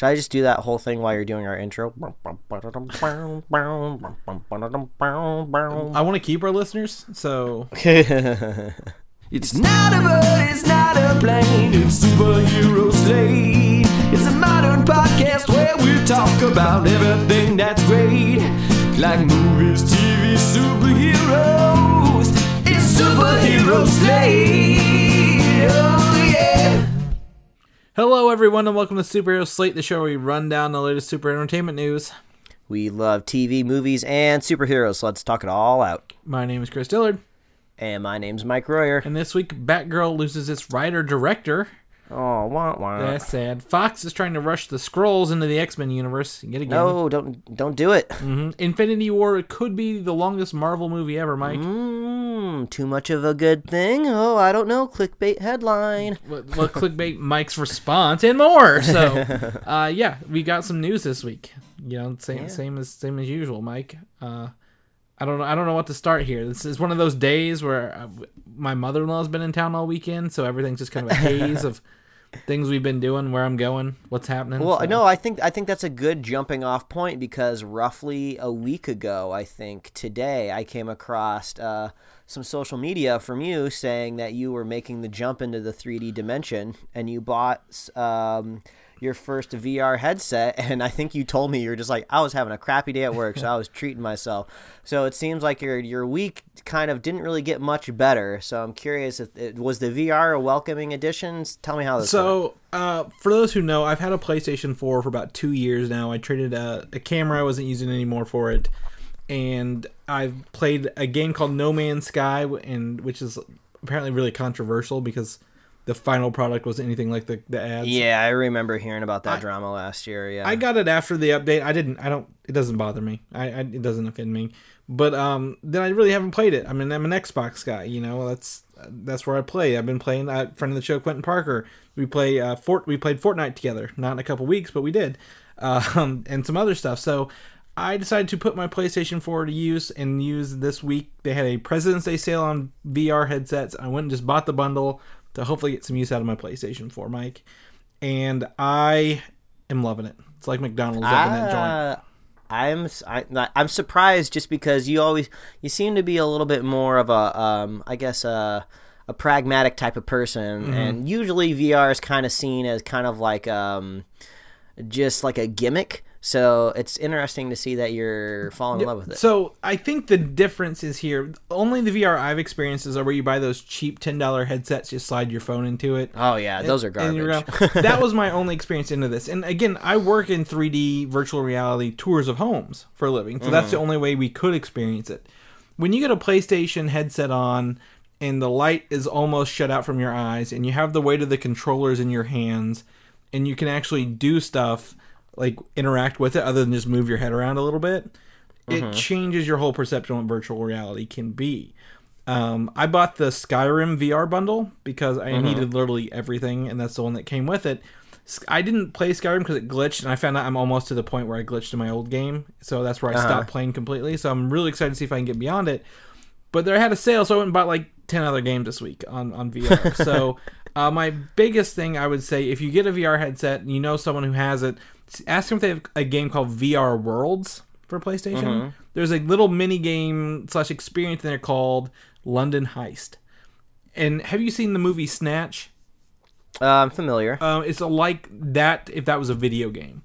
Should I just do that whole thing while you're doing our intro? I want to keep our listeners, so It's not a bird, it's not a plane, it's superhero slate. It's a modern podcast where we talk about everything that's great. Like movies, TV, superheroes. It's superhero slate. Hello everyone and welcome to Superhero Slate, the show where we run down the latest super entertainment news. we love TV, movies, and superheroes, so let's talk it all out. My name is Chris Dillard, And my name's Mike Royer. and this week Batgirl loses its writer director. Oh, wah, wah. That's sad. Fox is trying to rush the Skrulls into the X Men universe yet again. No, don't don't do it. Mhm. Infinity War could be the longest Marvel movie ever, Mike. Mm, too much of a good thing? Oh, I don't know. Clickbait headline. What, what clickbait Mike's response and more. So, uh, yeah, we got some news this week. You know, same same as same as usual, Mike. Uh, I don't know. I don't know what to start here. This is one of those days where uh, my mother in law's been in town all weekend, so everything's just kind of a haze of things we've been doing, where I'm going, what's happening. Well, so. no, I think I think that's a good jumping off point because roughly a week ago, I think today, I came across uh, some social media from you saying that you were making the jump into the 3D dimension and you bought um, your first VR headset. And I think you told me you were just like, I was having a crappy day at work, so I was treating myself. So it seems like your your week kind of didn't really get much better. So I'm curious if it was the VR a welcoming addition. Tell me how this. So, uh, for those who know, I've had a PlayStation 4 for about two years now. I traded a, a camera I wasn't using anymore for it, and I've played a game called No Man's Sky, and which is apparently really controversial because the final product was anything like the the ads. Yeah, I remember hearing about that drama last year. Yeah, I got it after the update. I didn't. I don't. It doesn't bother me. I, I it doesn't offend me. But um, then I really haven't played it. I mean, I'm an Xbox guy. You know, that's that's where I play. I've been playing. Uh, friend of the show, Quentin Parker. We play uh, Fort. We played Fortnite together. Not in a couple weeks, but we did. Um, and some other stuff. So I decided to put my PlayStation 4 to use and use this week. They had a President's Day sale on VR headsets. I went and just bought the bundle to hopefully get some use out of my PlayStation 4, Mike. And I am loving it. It's like McDonald's up in that joint. Uh, I'm I, not- I'm surprised just because you always you seem to be a little bit more of a um I guess a a pragmatic type of person Mm-hmm. and usually VR is kind of seen as kind of like um just like a gimmick. So it's interesting to see that you're falling in love with it. So I think the difference is here. Only the VR I've experienced is where you buy those cheap ten dollar headsets, just slide your phone into it. oh yeah, those are And garbage. that was my only experience into this. And again, I work in 3D virtual reality tours of homes for a living, so that's mm-hmm. the only way we could experience it. When you get a PlayStation headset on and the light is almost shut out from your eyes, and you have the weight of the controllers in your hands, and you can actually do stuff like interact with it other than just move your head around a little bit, it changes your whole perception of what virtual reality can be. Um, I bought the Skyrim VR bundle because I needed literally everything, and that's the one that came with it. I didn't play Skyrim because it glitched, and I found out I'm almost to the point where I glitched in my old game, so that's where I stopped playing completely. So I'm really excited to see if I can get beyond it. But they had a sale, so I went and bought like ten other games this week on on VR. so uh, my biggest thing I would say, if you get a VR headset and you know someone who has it, ask them if they have a game called VR Worlds for PlayStation. There's a little mini game slash experience in there called London Heist. And have you seen the movie Snatch? Uh, I'm familiar. Um, it's a, like that if that was a video game.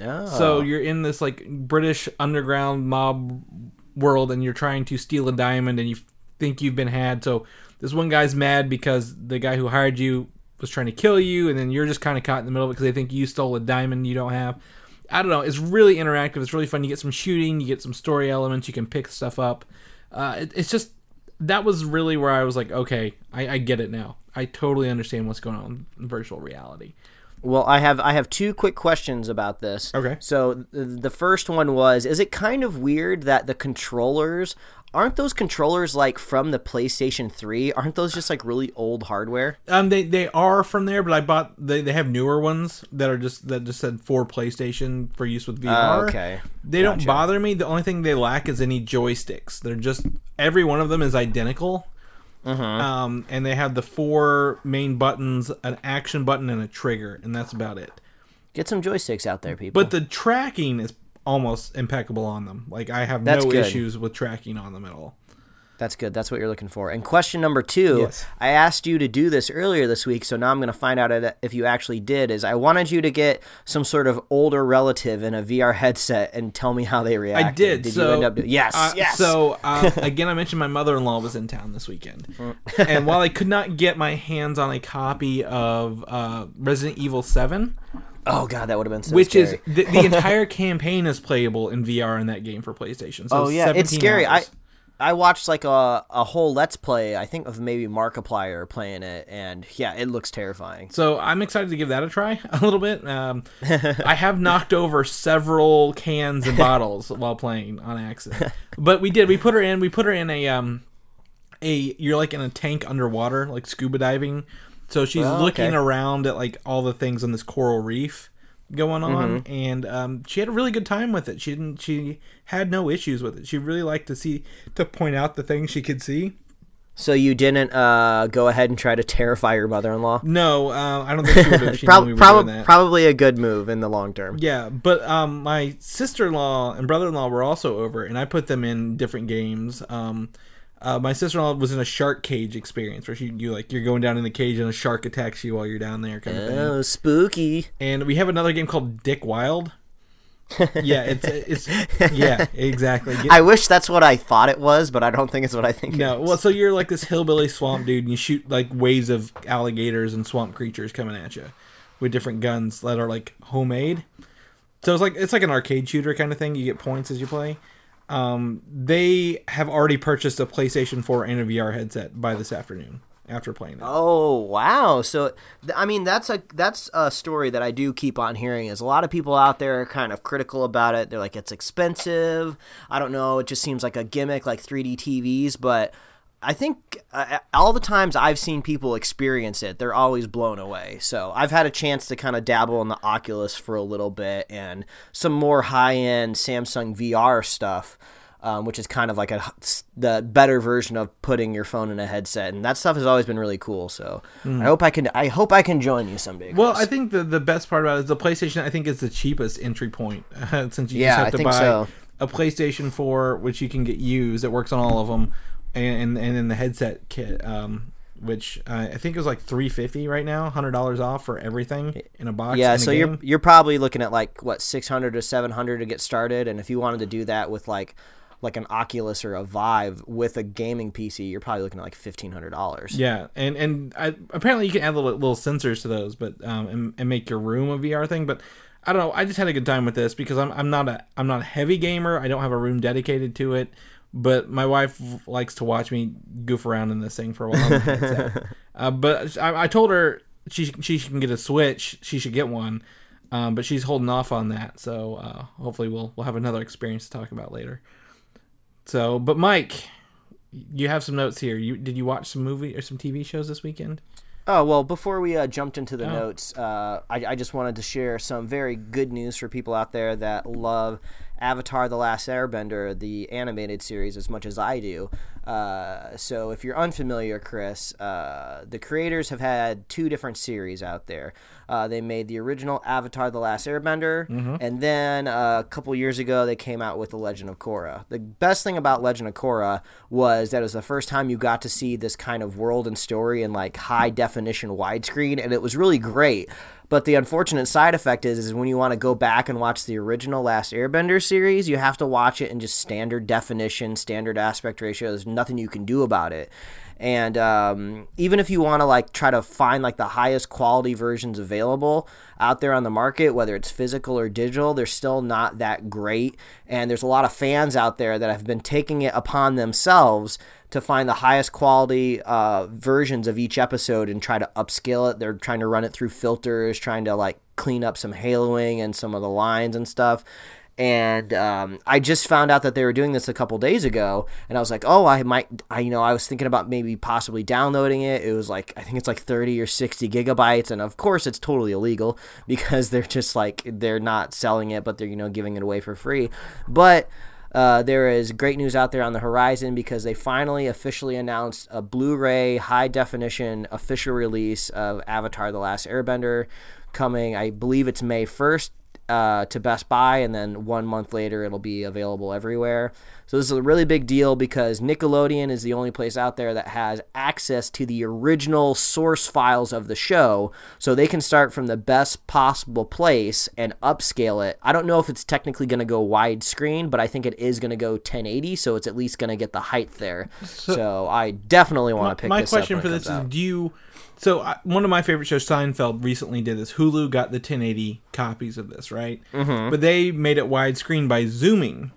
Oh. So you're in this like British underground mob world, and you're trying to steal a diamond, and you think you've been had. So this one guy's mad because the guy who hired you was trying to kill you, and then you're just kind of caught in the middle of it because they think you stole a diamond you don't have. I don't know. It's really interactive. It's really fun. You get some shooting. You get some story elements. You can pick stuff up. Uh, it, it's just that was really where I was like, okay, I, I get it now. I totally understand what's going on in virtual reality. Well, I have I have two quick questions about this. Okay. So th- the first one was: Is it kind of weird that the controllers aren't those controllers like from the PlayStation Three? Aren't those just like really old hardware? Um, they they are from there, but I bought they, they have newer ones that are just that just said for PlayStation for use with VR. Oh, okay. They don't bother me. The only thing they lack is any joysticks. They're just every one of them is identical. Mm-hmm. Um, and they have the four main buttons: an action button and a trigger, and that's about it. Get some joysticks out there, people. But the tracking is almost impeccable on them. Like I have That's no good. issues with tracking on them at all. That's good. That's what you're looking for. And question number two, Yes. I asked you to do this earlier this week, so now I'm going to find out if you actually did. Is I wanted you to get some sort of older relative in a VR headset and tell me how they reacted. I did. Did so you end up doing? Yes. uh, yes. So uh, again, I mentioned my mother-in-law was in town this weekend, and while I could not get my hands on a copy of uh, Resident Evil Seven, oh god, that would have been so which scary. is the, the entire campaign is playable in VR in that game for PlayStation. So oh yeah, it's 17 scary. I. I watched like a a whole let's play. I think of maybe Markiplier playing it, and yeah, it looks terrifying. So I'm excited to give that a try a little bit. Um, I have knocked over several cans and bottles while playing on accident, but we did. We put her in. We put her in a um, a you're like in a tank underwater, like scuba diving. So she's Oh, looking okay. around at like all the things on this coral reef going on, Mm-hmm. and um, she had a really good time with it. She didn't. She had no issues with it. She really liked to see to point out the things she could see. So you didn't uh, go ahead and try to terrify your mother-in-law? No, uh, I don't think she would have. Prob- we prob- doing that. probably a good move in the long term. Yeah, but um, my sister in law and brother in law were also over, and I put them in different games. Um, uh, my sister in law was in a shark cage experience where she you like you're going down in the cage and a shark attacks you while you're down there, kind of thing. Oh, spooky. And we have another game called Dick Wilde. yeah, it's it's yeah exactly. Get- I wish that's what I thought it was, but I don't think it's what I think. it no, is. well, so you're like this hillbilly swamp dude, and you shoot like waves of alligators and swamp creatures coming at you with different guns that are like homemade. So it's like it's like an arcade shooter kind of thing. You get points as you play. Um, they have already purchased a PlayStation 4 and a VR headset by this afternoon after playing it. Oh wow! So I mean, that's a that's a story that I do keep on hearing. Is a lot of people out there are kind of critical about it. They're like, it's expensive. I don't know. It just seems like a gimmick, like 3D TVs. But I think uh, all the times I've seen people experience it, they're always blown away. So I've had a chance to kind of dabble in the Oculus for a little bit and some more high end Samsung VR stuff. Um, which is kind of like a the better version of putting your phone in a headset, and that stuff has always been really cool. So I hope I can I hope I can join you someday. Well, I think the the best part about it is the PlayStation. I think is the cheapest entry point since you Yeah, just I have to buy so. a PlayStation 4, which you can get used. It works on all of them, and and, and then the headset kit, um, which uh, I think is like three fifty right now, hundred dollars off for everything in a box. yeah, so you're you're probably looking at like what six hundred to seven hundred to get started, and if you wanted to do that with like like an Oculus or a Vive with a gaming PC, you're probably looking at like fifteen hundred dollars. Yeah, and and I, apparently you can add little, little sensors to those, but um, and, and make your room a VR thing. But I don't know. I just had a good time with this because I'm I'm not a I'm not a heavy gamer. I don't have a room dedicated to it. But my wife likes to watch me goof around in this thing for a while. headset. uh, but I, I told her she she can get a Switch. She should get one. Um, but she's holding off on that. So uh, hopefully we'll we'll have another experience to talk about later. So, but Mike, you have some notes here. You did you watch some movie or some TV shows this weekend? Oh well, before we uh, jumped into the Oh. notes, uh, I, I just wanted to share some very good news for people out there that love Avatar: The Last Airbender, the animated series, as much as I do. Uh, so, if you're unfamiliar, Chris, uh, the creators have had two different series out there. Uh, they made the original Avatar: The Last Airbender, and then uh, a couple years ago they came out with The Legend of Korra. The best thing about Legend of Korra was that it was the first time you got to see this kind of world and story in like high definition widescreen, and it was really great. But the unfortunate side effect is, is when you want to go back and watch the original Last Airbender series, you have to watch it in just standard definition, standard aspect ratio. There's nothing you can do about it. And um, even if you want to like try to find like the highest quality versions available out there on the market, whether it's physical or digital, they're still not that great. And there's a lot of fans out there that have been taking it upon themselves to find the highest quality uh, versions of each episode and try to upscale it. They're trying to run it through filters, trying to like clean up some haloing and some of the lines and stuff. And um, I just found out that they were doing this a couple days ago, and I was like, "Oh, I might." I you know I was thinking about maybe possibly downloading it. It was like I think it's like thirty or sixty gigabytes, and of course it's totally illegal because they're just like they're not selling it, but they're you know giving it away for free. But uh, there is great news out there on the horizon because they finally officially announced a Blu-ray high definition official release of Avatar: The Last Airbender coming. I believe it's May first uh, to Best Buy, and then one month later it'll be available everywhere. So this is a really big deal because Nickelodeon is the only place out there that has access to the original source files of the show, so they can start from the best possible place and upscale it. I don't know if it's technically going to go widescreen, but I think it is going to go 1080, so it's at least going to get the height there. So, I definitely want to pick. my this up question for this is: out. Do you? So I, one of my favorite shows, Seinfeld, recently did this. Hulu got the 1080 copies of this, right? Mm-hmm. But they made it widescreen by zooming.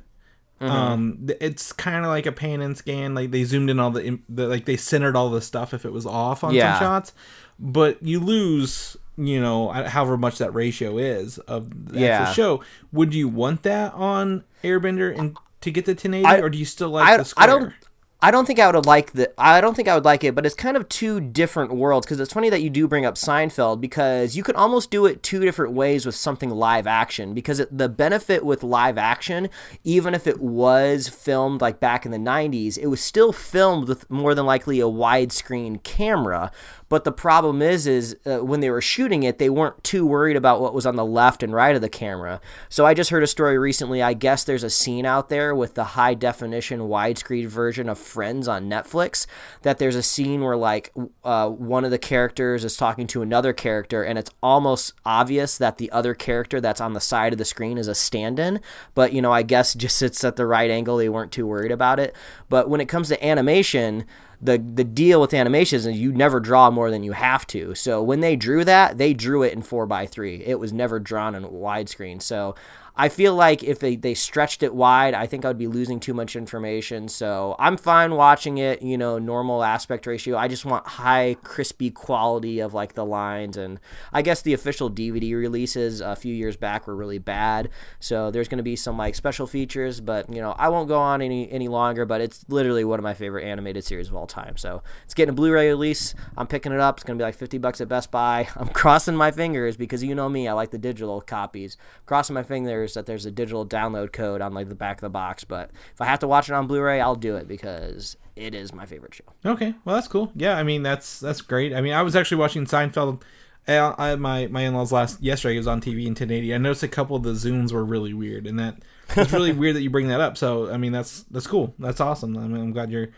Mm-hmm. Um, it's kind of like a pan and scan. Like they zoomed in all the, the like they centered all the stuff if it was off on Yeah. some shots, but you lose. You know, however much that ratio is of the Yeah. show. Would you want that on Airbender and to get the 1080, I- or do you still like I, the square? I don't I don't think I would like the I don't think I would like it, but it's kind of two different worlds because it's funny that you do bring up Seinfeld because you could almost do it two different ways with something live action because it, the benefit with live action even if it was filmed like back in the 90s, it was still filmed with more than likely a widescreen camera. But the problem is, is uh, when they were shooting it, they weren't too worried about what was on the left and right of the camera. So I just heard a story recently. I guess there's a scene out there with the high definition widescreen version of Friends on Netflix. That there's a scene where like uh, one of the characters is talking to another character, and it's almost obvious that the other character that's on the side of the screen is a stand-in. But you know, I guess just it's at the right angle. They weren't too worried about it. But when it comes to animation the the deal with animations is you never draw more than you have to. So when they drew that, they drew it in four by three. It was never drawn in widescreen. So I feel like if they, they stretched it wide, I think I would be losing too much information. So I'm fine watching it, you know, normal aspect ratio. I just want high, crispy quality of like the lines. And I guess the official DVD releases a few years back were really bad. So there's going to be some like special features, but you know, I won't go on any, any longer, but it's literally one of my favorite animated series of all time. So it's getting a Blu-ray release. I'm picking it up. It's going to be like 50 bucks at Best Buy. I'm crossing my fingers because you know me, I like the digital copies. crossing my fingers that there's a digital download code on like the back of the box, but if I have to watch it on Blu-ray, I'll do it because it is my favorite show. Okay, well that's cool. Yeah, I mean that's that's great. I mean I was actually watching Seinfeld. uh, I, my my in laws last yesterday it was on TV in 1080. I noticed a couple of the zooms were really weird, and that it's really weird that you bring that up. So I mean that's that's cool. That's awesome. I mean I'm glad you're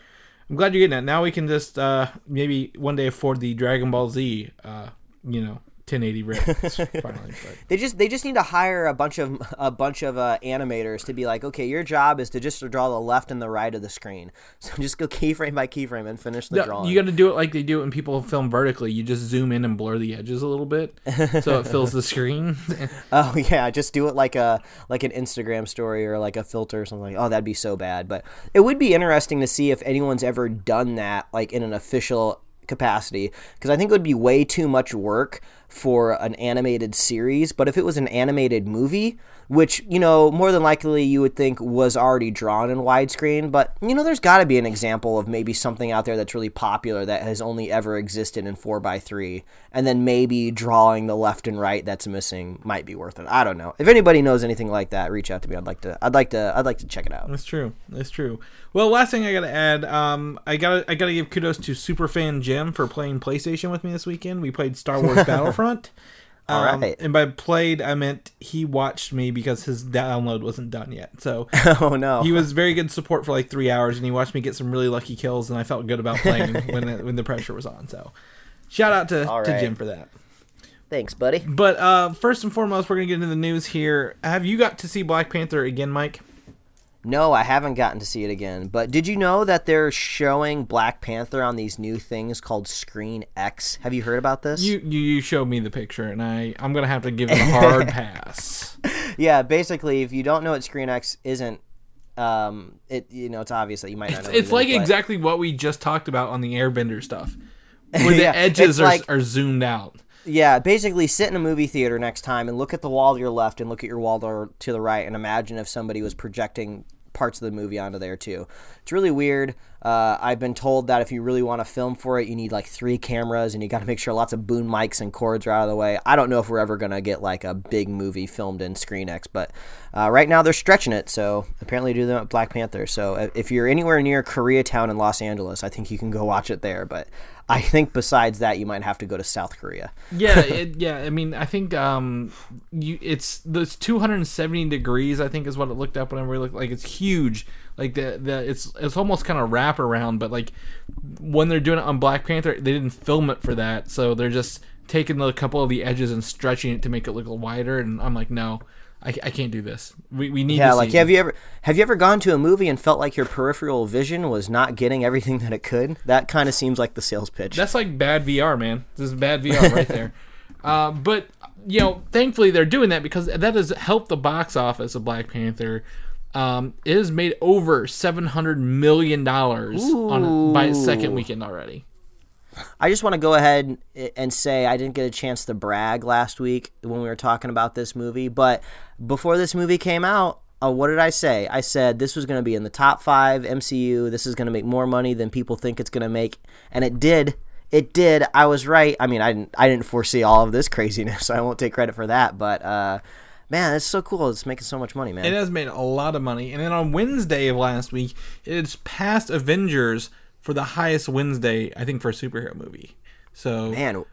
I'm glad you're getting it. Now we can just uh, maybe one day afford the Dragon Ball Z, uh, you know, 1080 rips finally. They just they just need to hire a bunch of a bunch of uh, animators to be like, okay, your job is to just draw the left and the right of the screen. So just go keyframe by keyframe and finish the No, drawing. you got to do it like they do it when people film vertically. You just zoom in and blur the edges a little bit, so it fills the screen. Oh yeah, just do it like a like an Instagram story or like a filter or something. Oh, that'd be so bad. But it would be interesting to see if anyone's ever done that like in an official capacity because I think it would be way too much work for an animated series. But if it was an animated movie, which you know more than likely you would think was already drawn in widescreen, but you know there's got to be an example of maybe something out there that's really popular that has only ever existed in four by three, and then maybe drawing the left and right that's missing might be worth it. I don't know. If anybody knows anything like that, reach out to me. I'd like to. I'd like to. I'd like to check it out. That's true. That's true. Well, last thing I gotta add, um, I gotta I gotta give kudos to Superfan Jim for playing PlayStation with me this weekend. We played Star Wars Battlefront. All Um, right. And by played, I meant he watched me because his download wasn't done yet. So oh no. he was very good support for like three hours, and he watched me get some really lucky kills, and I felt good about playing when it, when the pressure was on. So shout out to, All to. Jim for that. Thanks, buddy. But uh, first and foremost, we're gonna get into the news here. Have you got to see Black Panther again, Mike? No, I haven't gotten to see it again. But did you know that they're showing Black Panther on these new things called Screen X? Have you heard about this? You you, you showed me the picture, and I I'm gonna have to give it a hard pass. yeah, basically, if you don't know what Screen X isn't, um, it you know it's obvious that you might not It's, know. it's it like but- exactly what we just talked about on the Airbender stuff, where the Yeah, edges are like- are zoomed out. Yeah, basically, sit in a movie theater next time and look at the wall to your left and look at your wall to to the right, and imagine if somebody was projecting parts of the movie onto there too. It's really weird. Uh, I've been told that if you really want to film for it, you need like three cameras and you got to make sure lots of boom mics and cords are out of the way. I don't know if we're ever gonna get like a big movie filmed in ScreenX, but uh, right now they're stretching it. So apparently, do them at Black Panther. So uh, if you're anywhere near Koreatown in Los Angeles, I think you can go watch it there. But I think besides that, you might have to go to South Korea. yeah, it, yeah. I mean, I think um, you it's those 270 degrees. I think is what it looked up whenever we looked like it's huge. Like the the it's it's almost kind of wrap around, but like when they're doing it on Black Panther, they didn't film it for that, so they're just taking a couple of the edges and stretching it to make it look wider. And I'm like, no, I, I can't do this. We, we need Yeah, to like see. have you ever have you ever gone to a movie and felt like your peripheral vision was not getting everything that it could? That kind of seems like the sales pitch. That's like bad VR, man. This is bad VR right there. Uh, but you know, thankfully they're doing that because that has helped the box office of Black Panther. Um, it has made over seven hundred million dollars on by its second weekend already. I just want to go ahead and say I didn't get a chance to brag last week when we were talking about this movie, but before this movie came out, uh, what did I say? I said this was going to be in the top five MCU. This is going to make more money than people think it's going to make, and it did. It did. I was right. I mean, I didn't. I didn't foresee all of this craziness. So I won't take credit for that. But uh, man, it's so cool. It's making so much money, man. It has made a lot of money, and then on Wednesday of last week, it's passed Avengers for the highest Wednesday I think for a superhero movie. So man,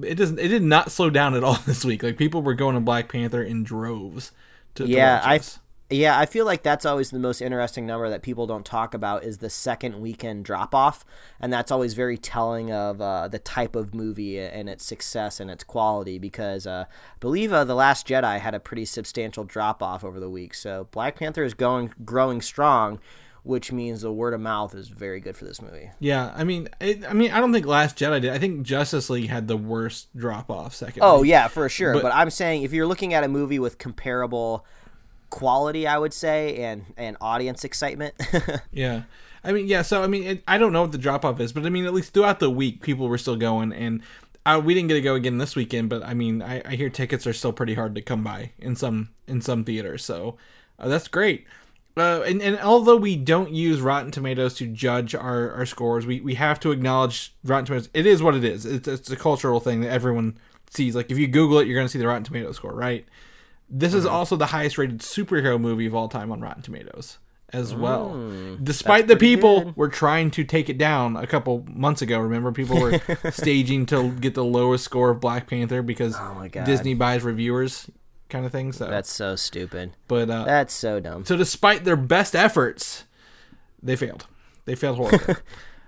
it doesn't. It did not slow down at all this week. Like people were going to Black Panther in droves. To, to yeah, watch I yeah, I feel like that's always the most interesting number that people don't talk about is the second weekend drop off, and that's always very telling of uh, the type of movie and its success and its quality. Because uh, I believe uh, the Last Jedi had a pretty substantial drop off over the week, so Black Panther is going growing strong. Which means the word of mouth is very good for this movie. Yeah, I mean, it, I mean, I don't think Last Jedi did. I think Justice League had the worst drop off second. Oh week. yeah, for sure. But- But, I'm saying if you're looking at a movie with comparable quality, I would say, and and audience excitement. yeah. I mean, yeah. So I mean, it, I don't know what the drop off is, but I mean, at least throughout the week, people were still going, and uh, we didn't get to go again this weekend. But I mean, I, I hear tickets are still pretty hard to come by in some in some theaters, so uh, that's great. Uh, and, and although we don't use Rotten Tomatoes to judge our, our scores, we, we have to acknowledge Rotten Tomatoes. It is what it is. It's, it's a cultural thing that everyone sees. Like if you Google it, you're going to see the Rotten Tomatoes score, right? This is also the highest rated superhero movie of all time on Rotten Tomatoes as well. Despite the people good. were trying to take it down a couple months ago. Remember, people were staging to get the lowest score of Black Panther because Oh. Disney buys reviewers, kind of thing. So, That's so stupid. but uh, That's so dumb. so despite their best efforts, they failed. They failed horribly.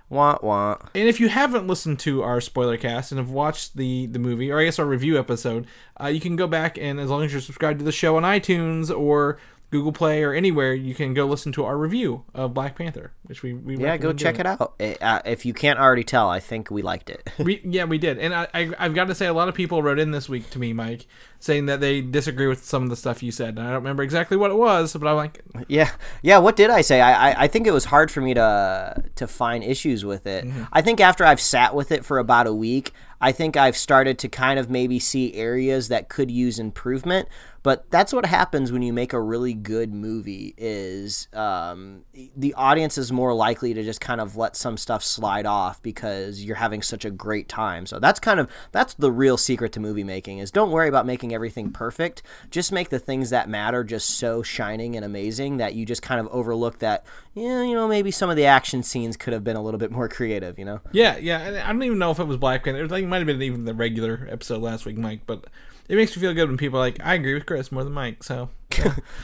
Wah wah. and if you haven't listened to our spoiler cast and have watched the the movie, or I guess our review episode, uh, you can go back and as long as you're subscribed to the show on iTunes or Google Play or anywhere, you can go listen to our review of Black Panther, which we, we Yeah, go check it out. Eh, Uh, if you can't already tell, I think we liked it. We, yeah, we did, and I, I I've got to say, a lot of people wrote in this week to me, Mike, saying that they disagree with some of the stuff you said. And I don't remember exactly what it was, but I'm like, yeah, yeah. What did I say? I, I, I think it was hard for me to to find issues with it. I think after I've sat with it for about a week, I think I've started to kind of maybe see areas that could use improvement. But that's what happens when you make a really good movie. Is um, the audience is more likely to just kind of let some stuff slide off because you're having such a great time. So that's kind of that's the real secret to movie making. Is don't worry about making everything perfect. Just make the things that matter just so shining and amazing that you just kind of overlook that. Yeah, you know, maybe some of the action scenes could have been a little bit more creative. You know. yeah, yeah. I don't even know if it was Black Panther. It, was it might have been even the regular episode last week, Mike. But it makes me feel good when people are like, I agree with Chris more than Mike. So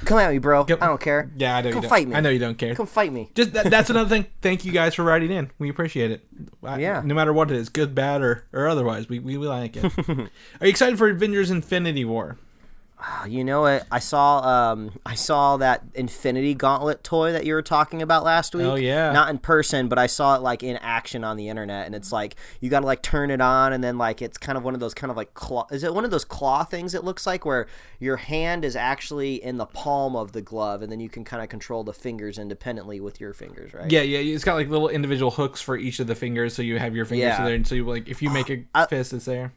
Come at me, bro. I don't care. yeah, I know Come you don't. fight me. I know you don't care. Come fight me. Just that, that's another thing. Thank you guys for writing in. We appreciate it. I- Yeah. No matter what it is, good, bad, or, or otherwise, we, we, we like it. are you excited for Avengers Infinity War? You know what? I saw um I saw that Infinity Gauntlet toy that you were talking about last week. Oh, yeah. Not in person, but I saw it like in action on the internet and it's like you got to like turn it on and then like it's kind of one of those kind of like claw Is it one of those claw things it looks like where your hand is actually in the palm of the glove and then you can kind of control the fingers independently with your fingers, right? Yeah, yeah. It's got like little individual hooks for each of the fingers, so you have your fingers Yeah. there, and so you like if you make a I- fist, it's there.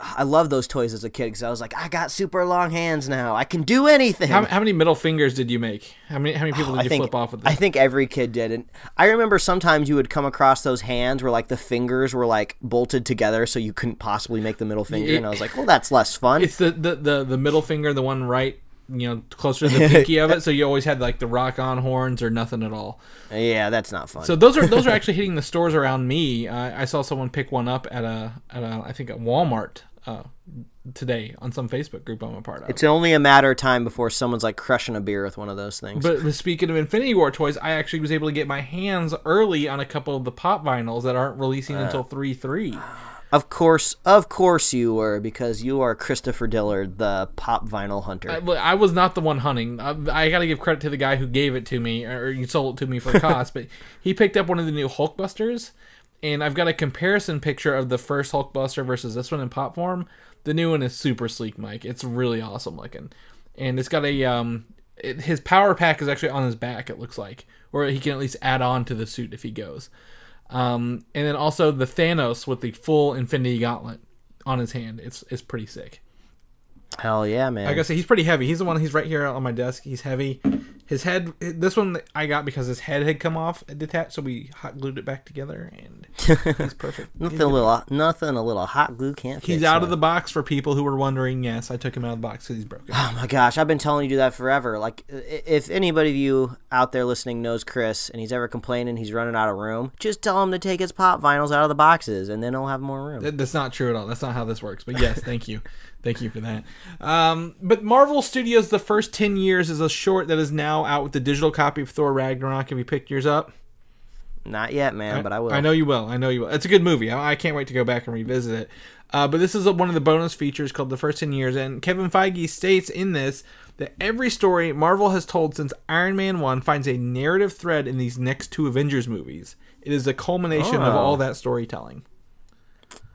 I love those toys as a kid because I was like, I got super long hands now. I can do anything. How, how many middle fingers did you make? How many how many people oh, did I you think flip off with this? I think every kid did, and I remember sometimes you would come across those hands where like the fingers were like bolted together, so you couldn't possibly make the middle finger. and I was like, well, that's less fun. it's the, the, the, the middle finger, the one right, you know, closer to the pinky of it. So you always had like the rock on horns or nothing at all. yeah, that's not fun. So those are those are actually hitting the stores around me. I I saw someone pick one up at a at a I think at Walmart uh, today on some Facebook group I'm a part of. it's only a matter of time before someone's like crushing a beer with one of those things. But speaking of Infinity War toys, I actually was able to get my hands early on a couple of the pop vinyls that aren't releasing Uh. until three three. of course, of course you were because you are Christopher Dillard, the pop vinyl hunter. I, I was not the one hunting. I, I got to give credit to the guy who gave it to me, or he sold it to me for cost. but he picked up one of the new Hulkbusters, and I've got a comparison picture of the first Hulkbuster versus this one in pop form. The new one is super sleek, Mike. It's really awesome looking, and it's got a um. It, his power pack is actually on his back. It looks like, or he can at least add on to the suit if he goes. Um, and then also the Thanos with the full Infinity Gauntlet on his hand. It's it's pretty sick. Hell yeah, man! Like I said, he's pretty heavy. He's the one. He's right here on my desk. He's heavy. His head. This one I got because his head had come off detached, so we hot glued it back together, and he's perfect. nothing a little, nothing a little hot glue can't. He's out of the box for people who were wondering. Yes, I took him out of the box because he's broken. Oh my gosh, I've been telling you to do that forever. Like, if anybody of you out there listening knows Chris and he's ever complaining he's running out of room, just tell him to take his pop vinyls out of the boxes and then he'll have more room. That's not true at all. That's not how this works. But yes, thank you, thank you for that. Um, but Marvel Studios, the first ten years, is a short that is now out with the digital copy of Thor Ragnarok. Have you picked yours up? Not yet, man, but I will. I know you will. I know you will. It's a good movie. I, I can't wait to go back and revisit it. Uh, but this is a, one of the bonus features called The First 10 Years. And Kevin Feige states in this that every story Marvel has told since Iron Man 1 finds a narrative thread in these next two Avengers movies. It is a culmination of Oh. all that storytelling.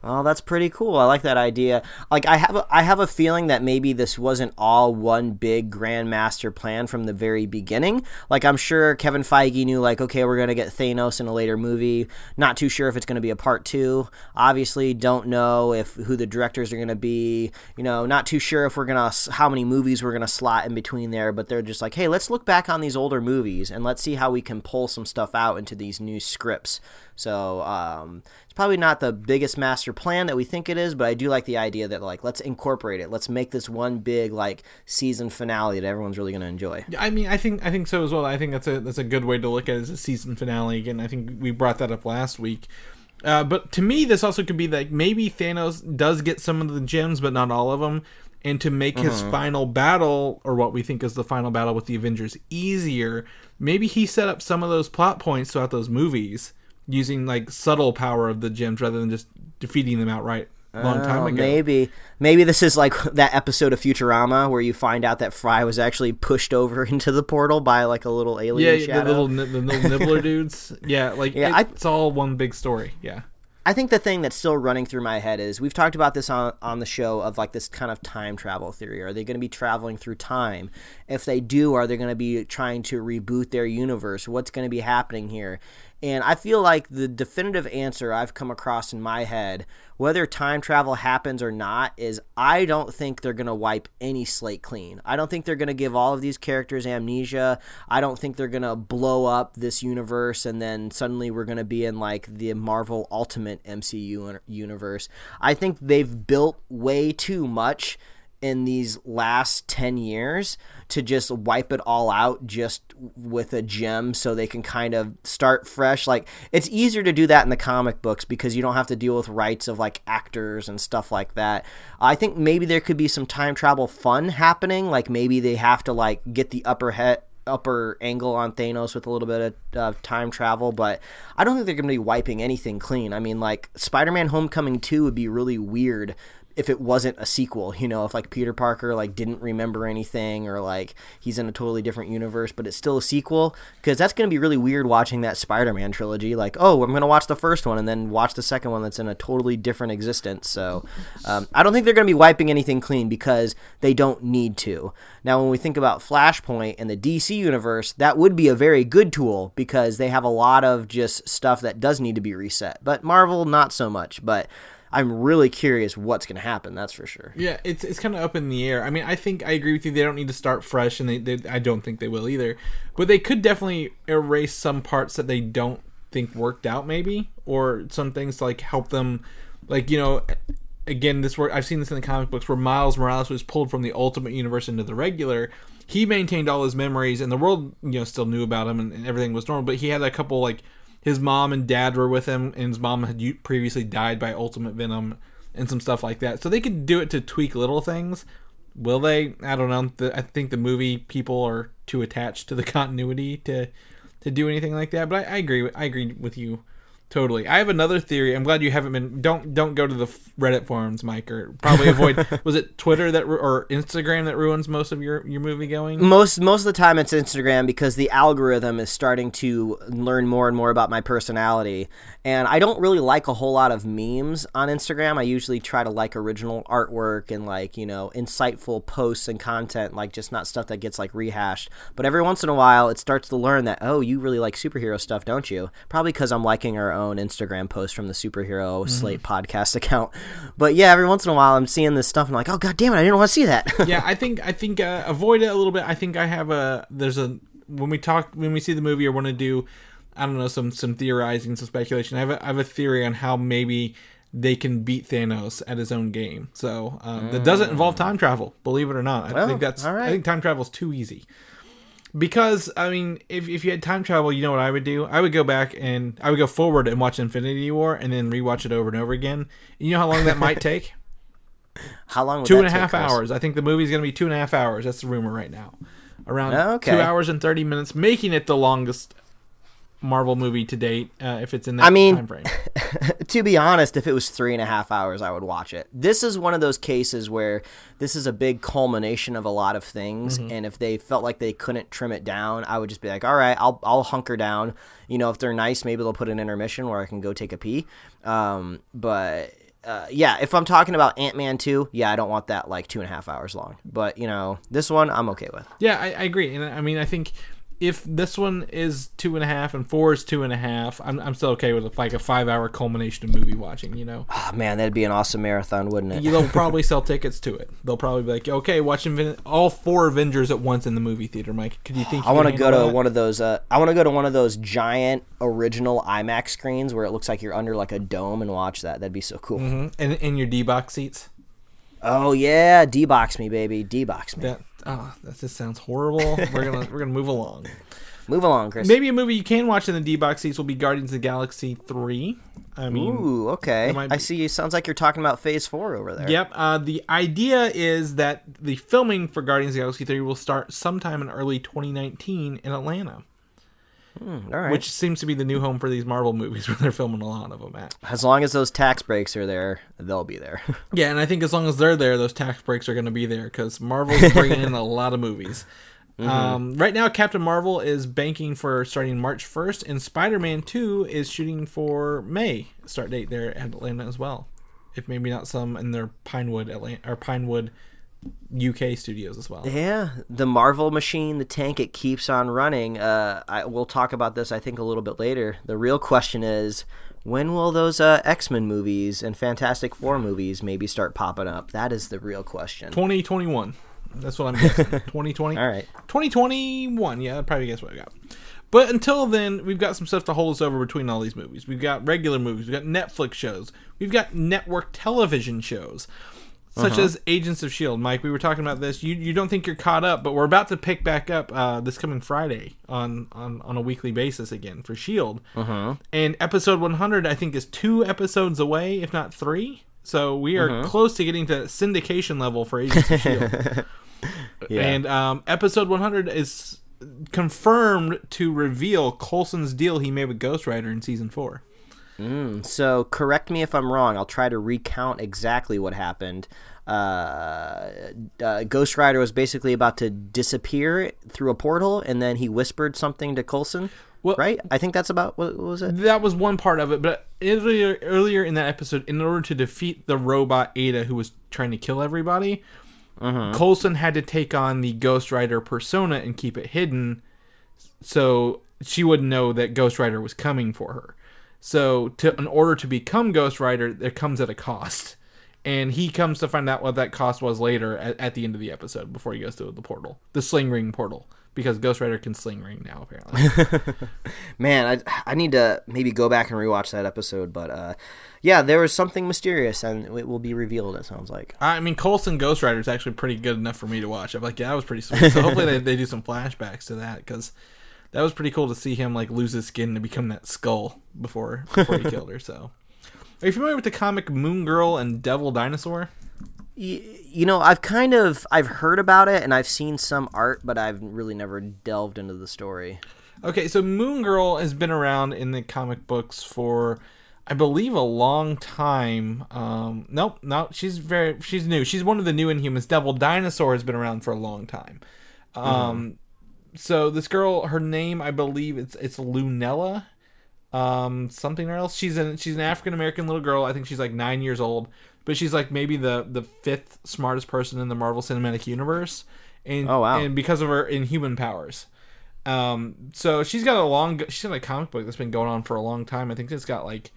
Oh, that's pretty cool. I like that idea. Like I have a, I have a feeling that maybe this wasn't all one big grand master plan from the very beginning. Like I'm sure Kevin Feige knew like okay, we're going to get Thanos in a later movie. Not too sure if it's going to be a part 2. Obviously, don't know if who the directors are going to be, you know, not too sure if we're going to how many movies we're going to slot in between there, but they're just like, "Hey, let's look back on these older movies and let's see how we can pull some stuff out into these new scripts." So, um, it's probably not the biggest master plan that we think it is, but I do like the idea that like let's incorporate it. Let's make this one big like season finale that everyone's really going to enjoy. I mean, I think I think so as well. I think that's a that's a good way to look at it as a season finale. Again, I think we brought that up last week. Uh, but to me, this also could be like maybe Thanos does get some of the gems, but not all of them. And to make his final battle, or what we think is the final battle with the Avengers, easier, maybe he set up some of those plot points throughout those movies using like subtle power of the gems rather than just defeating them outright a long time Oh, ago. Maybe maybe this is like that episode of Futurama where you find out that Fry was actually pushed over into the portal by like a little Yeah, alien the little the little nibbler dudes. Yeah, like Yeah, I- it's all one big story. Yeah. I think the thing that's still running through my head is we've talked about this on on the show of like this kind of time travel theory. Are they going to be traveling through time? If they do, are they going to be trying to reboot their universe? What's going to be happening here? And I feel like the definitive answer I've come across in my head, whether time travel happens or not, is I don't think they're going to wipe any slate clean. I don't think they're going to give all of these characters amnesia. I don't think they're going to blow up this universe and then suddenly we're going to be in like the Marvel Ultimate MCU universe. I think they've built way too much in these last 10 years to just wipe it all out just with a gem so they can kind of start fresh like it's easier to do that in the comic books because you don't have to deal with rights of like actors and stuff like that i think maybe there could be some time travel fun happening like maybe they have to like get the upper head upper angle on Thanos with a little bit of uh, time travel, but I don't think they're going to be wiping anything clean. I mean, like Spider-Man: Homecoming 2 would be really weird if it wasn't a sequel, you know, if like Peter Parker like didn't remember anything or like he's in a totally different universe, but it's still a sequel because that's going to be really weird watching that Spider-Man trilogy. Like, oh, I'm going to watch the first one and then watch the second one that's in a totally different existence. So, um, I don't think they're going to be wiping anything clean because they don't need to. Now, when we think about Flashpoint and the DC universe, that would be a very good tool because they have a lot of just stuff that does need to be reset. But Marvel, not so much. But I'm really curious what's going to happen. That's for sure. Yeah, it's it's kind of up in the air. I mean, I think I agree with you. They don't need to start fresh, and they, they I don't think they will either. But they could definitely erase some parts that they don't think worked out, maybe, or some things to like help them, like you know. Again, this work I've seen this in the comic books where Miles Morales was pulled from the Ultimate Universe into the regular. He maintained all his memories, and the world, you know, still knew about him, and, and everything was normal. But he had a couple like his mom and dad were with him, and his mom had previously died by Ultimate Venom and some stuff like that. So they could do it to tweak little things. Will they? I don't know. The, I think the movie people are too attached to the continuity to to do anything like that. But I, I agree. I agree with you totally. I have another theory. I'm glad you haven't been. Don't don't go to the Reddit forums, Mike, or probably avoid. was it Twitter that or Instagram that ruins most of your your movie going? Most most of the time it's Instagram because the algorithm is starting to learn more and more about my personality, and I don't really like a whole lot of memes on Instagram. I usually try to like original artwork and like you know insightful posts and content, like just not stuff that gets like rehashed. But every once in a while, it starts to learn that oh, you really like superhero stuff, don't you? Probably because I'm liking our own Instagram post from the superhero Slate podcast account. But yeah, every once in a while, I'm seeing this stuff and I'm like, oh god damn it, I didn't want to see that. yeah, I think I think uh, avoid it a little bit. I think I have a there's a when we talk when we see the movie or want to do I don't know some some theorizing some speculation. I have a, I have a theory on how maybe they can beat Thanos at his own game. So um, that doesn't involve time travel, believe it or not. I Well, think that's all right. I think time travel is too easy. Because I mean, if, if you had time travel, you know what I would do? I would go back and I would go forward and watch Infinity War and then rewatch it over and over again. You know how long that might take? How long? Would two that and a half hours. I think the movie's going to be two and a half hours. That's the rumor right now. Around okay. two hours and thirty minutes, making it the longest Marvel movie to date. Uh, if it's in that I mean- time frame. to be honest, if it was three and a half hours, I would watch it. This is one of those cases where this is a big culmination of a lot of things, and if they felt like they couldn't trim it down, I would just be like, all right, I'll I'll hunker down. You know, if they're nice, maybe they'll put an intermission where I can go take a pee. Um, but uh, yeah, if I'm talking about Ant Man two, yeah, I don't want that like two and a half hours long. But you know, this one I'm okay with. Yeah, I, I agree, and I mean, I think if this one is two and a half and four is two and a half, I'm, I'm still okay with like a five hour culmination of movie watching. You know, Oh, man, that'd be an awesome marathon, wouldn't it? they'll probably sell tickets to it. They'll probably be like, okay, watch Invin- all four Avengers at once in the movie theater, Mike. Could you think? I want to go to one of those. Uh, I want to go to one of those giant original IMAX screens where it looks like you're under like a dome and watch that. That'd be so cool. in, in your D box seats. Oh yeah, D box me, baby, D box me. That oh, that just sounds horrible. We're gonna we're gonna move along. Move along, Chris. Maybe a movie you can watch in the D box seats will be Guardians of the Galaxy three. I mean, Ooh, okay. I see. Sounds like you're talking about Phase Four over there. Yep. Uh, the idea is that the filming for Guardians of the Galaxy 3 will start sometime in early 2019 in Atlanta, All right. which seems to be the new home for these Marvel movies where they're filming a lot of them at. as long as those tax breaks are there, they'll be there. Yeah, and I think as long as they're there, those tax breaks are going to be there because Marvel's bringing in a lot of movies. Um, right now, Captain Marvel is banking for starting March 1st, and Spider Man 2 is shooting for May start date there at Atlanta as well. If maybe not some in their Pinewood Atlanta or Pinewood UK studios as well. Yeah, the Marvel machine, the tank, it keeps on running. Uh, I, we'll talk about this, I think, a little bit later. The real question is, when will those uh, X Men movies and Fantastic Four movies maybe start popping up? That is the real question. 2021. That's what I'm guessing. 2020. All right. 2021. Yeah, that probably guess what I got. But until then, we've got some stuff to hold us over between all these movies. We've got regular movies, we've got Netflix shows, we've got network television shows, such as Agents of Shield. Mike, we were talking about this. You you don't think you're caught up, but we're about to pick back up uh, this coming Friday on, on on a weekly basis again for Shield. Uh-huh. And episode 100, I think, is two episodes away, if not three. So we are close to getting to syndication level for Agents of Shield. And um, episode 100 is confirmed to reveal Coulson's deal he made with Ghost Rider in season four. So, correct me if I'm wrong. I'll try to recount exactly what happened. Uh, uh, Ghost Rider was basically about to disappear through a portal, and then he whispered something to Coulson. Well- right? I think that's about what, what was it. That was one part of it, but earlier, earlier in that episode, in order to defeat the robot Ada who was trying to kill everybody, Coulson had to take on the Ghost Rider persona and keep it hidden so she wouldn't know that Ghost Rider was coming for her. So, to, in order to become Ghost Rider, it comes at a cost. And he comes to find out what that cost was later at, at the end of the episode before he goes through the portal, the sling ring portal, because Ghost Rider can sling ring now, apparently. Man, I, I need to maybe go back and rewatch that episode, but uh, yeah, there was something mysterious, and it will be revealed. It sounds like. I mean, Coulson Ghost Rider is actually pretty good enough for me to watch. I'm like, yeah, that was pretty sweet. So hopefully they, they do some flashbacks to that because that was pretty cool to see him like lose his skin to become that skull before before he killed her. So, are you familiar with the comic Moon Girl and Devil Dinosaur? You know, I've kind of I've heard about it, and I've seen some art, but I've really never delved into the story. Okay, so Moon Girl has been around in the comic books for, I believe, a long time. Um, nope, no, she's very she's new. She's one of the new Inhumans. Devil Dinosaur has been around for a long time. Um, so this girl, her name, I believe, it's it's Lunella, um, something or else. She's an she's an African American little girl. I think she's like nine years old, but she's like maybe the the fifth smartest person in the Marvel Cinematic Universe. And, Oh, wow. And because of her inhuman powers. Um, so she's got a long, she's got a comic book that's been going on for a long time. I think it's got like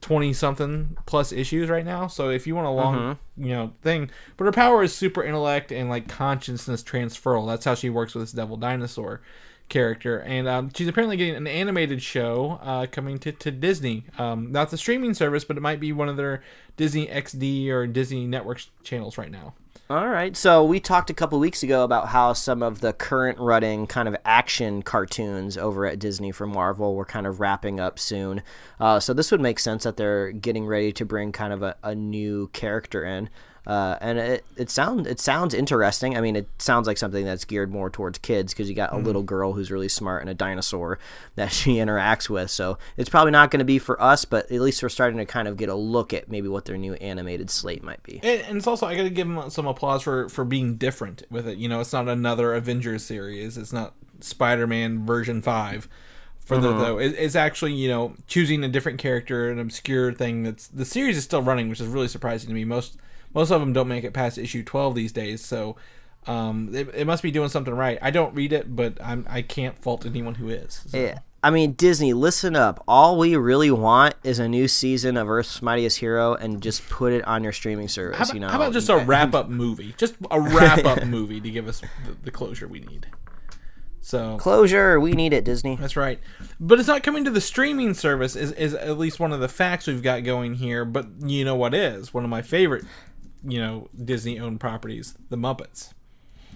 twenty something plus issues right now. So if you want a long, you know, thing, but her power is super intellect and like consciousness transferal. That's how she works with this devil dinosaur character, and um, she's apparently getting an animated show uh, coming to, to Disney. Um, not the streaming service, but it might be one of their Disney XD or Disney Network channels right now. All right. So we talked a couple weeks ago about how some of the current running kind of action cartoons over at Disney for Marvel were kind of wrapping up soon. Uh, so this would make sense that they're getting ready to bring kind of a, a new character in. Uh, and it it sounds it sounds interesting. I mean, it sounds like something that's geared more towards kids because you got a little girl who's really smart and a dinosaur that she interacts with. So it's probably not going to be for us, but at least we're starting to kind of get a look at maybe what their new animated slate might be. And, and it's also I got to give them some applause for for being different with it. You know, it's not another Avengers series. It's not Spider-Man version five. For the though, it, it's actually you know choosing a different character, an obscure thing. That's the series is still running, which is really surprising to me. Most most of them don't make it past issue twelve these days, so um, it, it must be doing something right. I don't read it, but I'm I can't fault anyone who is. So. Yeah. I mean, Disney, listen up. All we really want is a new season of Earth's Mightiest Hero and just put it on your streaming service. How about, you know, how about just a wrap up movie? Just a wrap up movie to give us the, the closure we need. So closure? We need it, Disney. That's right. But it's not coming to the streaming service is, is at least one of the facts we've got going here. But you know what is? One of my favorite, you know, Disney owned properties, The Muppets.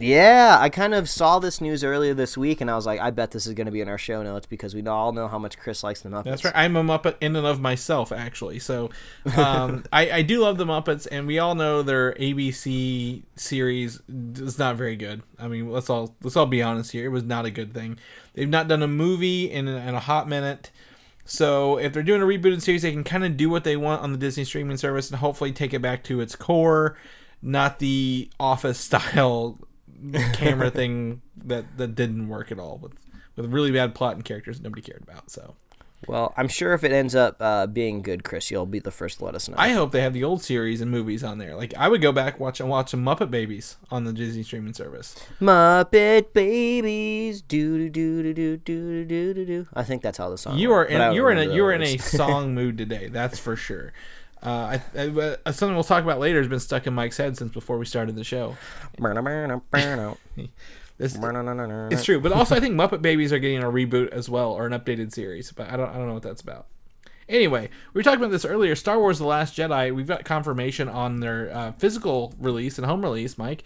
Yeah, I kind of saw this news earlier this week, and I was like, I bet this is going to be in our show notes because we all know how much Chris likes the Muppets. That's right. I'm a Muppet in and of myself, actually. So um, I, I do love the Muppets, and we all know their ABC series is not very good. I mean, let's all let's all be honest here. It was not a good thing. They've not done a movie in, in a hot minute. So if they're doing a rebooted series, they can kind of do what they want on the Disney streaming service and hopefully take it back to its core, not the Office style camera thing that that didn't work at all with with really bad plot and characters nobody cared about. So Well, I'm sure if it ends up uh, being good, Chris, you'll be the first to let us know. I hope they have the old series and movies on there. Like I would go back watch and watch some Muppet Babies on the Disney streaming service. Muppet Babies, do do do do do do do do. I think that's how the song. You are went, but I in you are in a you are in a song mood today. That's for sure. Uh, I, I, uh, something we'll talk about later has been stuck in Mike's head since before we started the show. This, it's true, but also I think Muppet Babies are getting a reboot as well or an updated series, but I don't I don't know what that's about. Anyway, we were talking about this earlier. Star Wars: The Last Jedi. We've got confirmation on their uh, physical release and home release, Mike.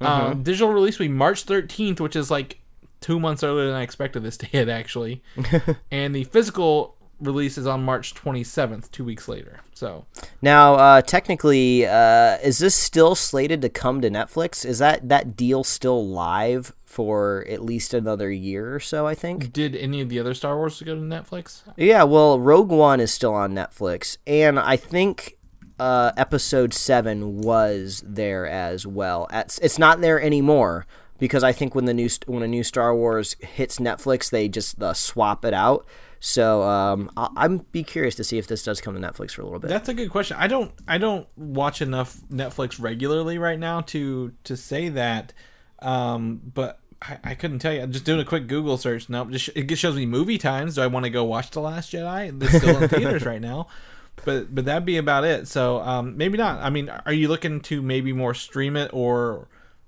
Um, digital release will be March thirteenth, which is like two months earlier than I expected this to hit, actually. and the physical release is on March twenty seventh, two weeks later. So Now, uh, technically, uh, is this still slated to come to Netflix? Is that that deal still live for at least another year or so? I think. Did any of the other Star Wars go to Netflix? Yeah. Well, Rogue One is still on Netflix, and I think uh, Episode Seven was there as well. It's, it's not there anymore because I think when the new when a new Star Wars hits Netflix, they just uh, swap it out. So um, I- I'm be curious to see if this does come to Netflix for a little bit. That's a good question. I don't I don't watch enough Netflix regularly right now to to say that. Um, but I, I couldn't tell you. I'm just doing a quick Google search. Nope, just it just shows me movie times. Do I want to go watch The Last Jedi? It's still in theaters right now, but but that'd be about it. So um, maybe not. I mean, are you looking to maybe more stream it or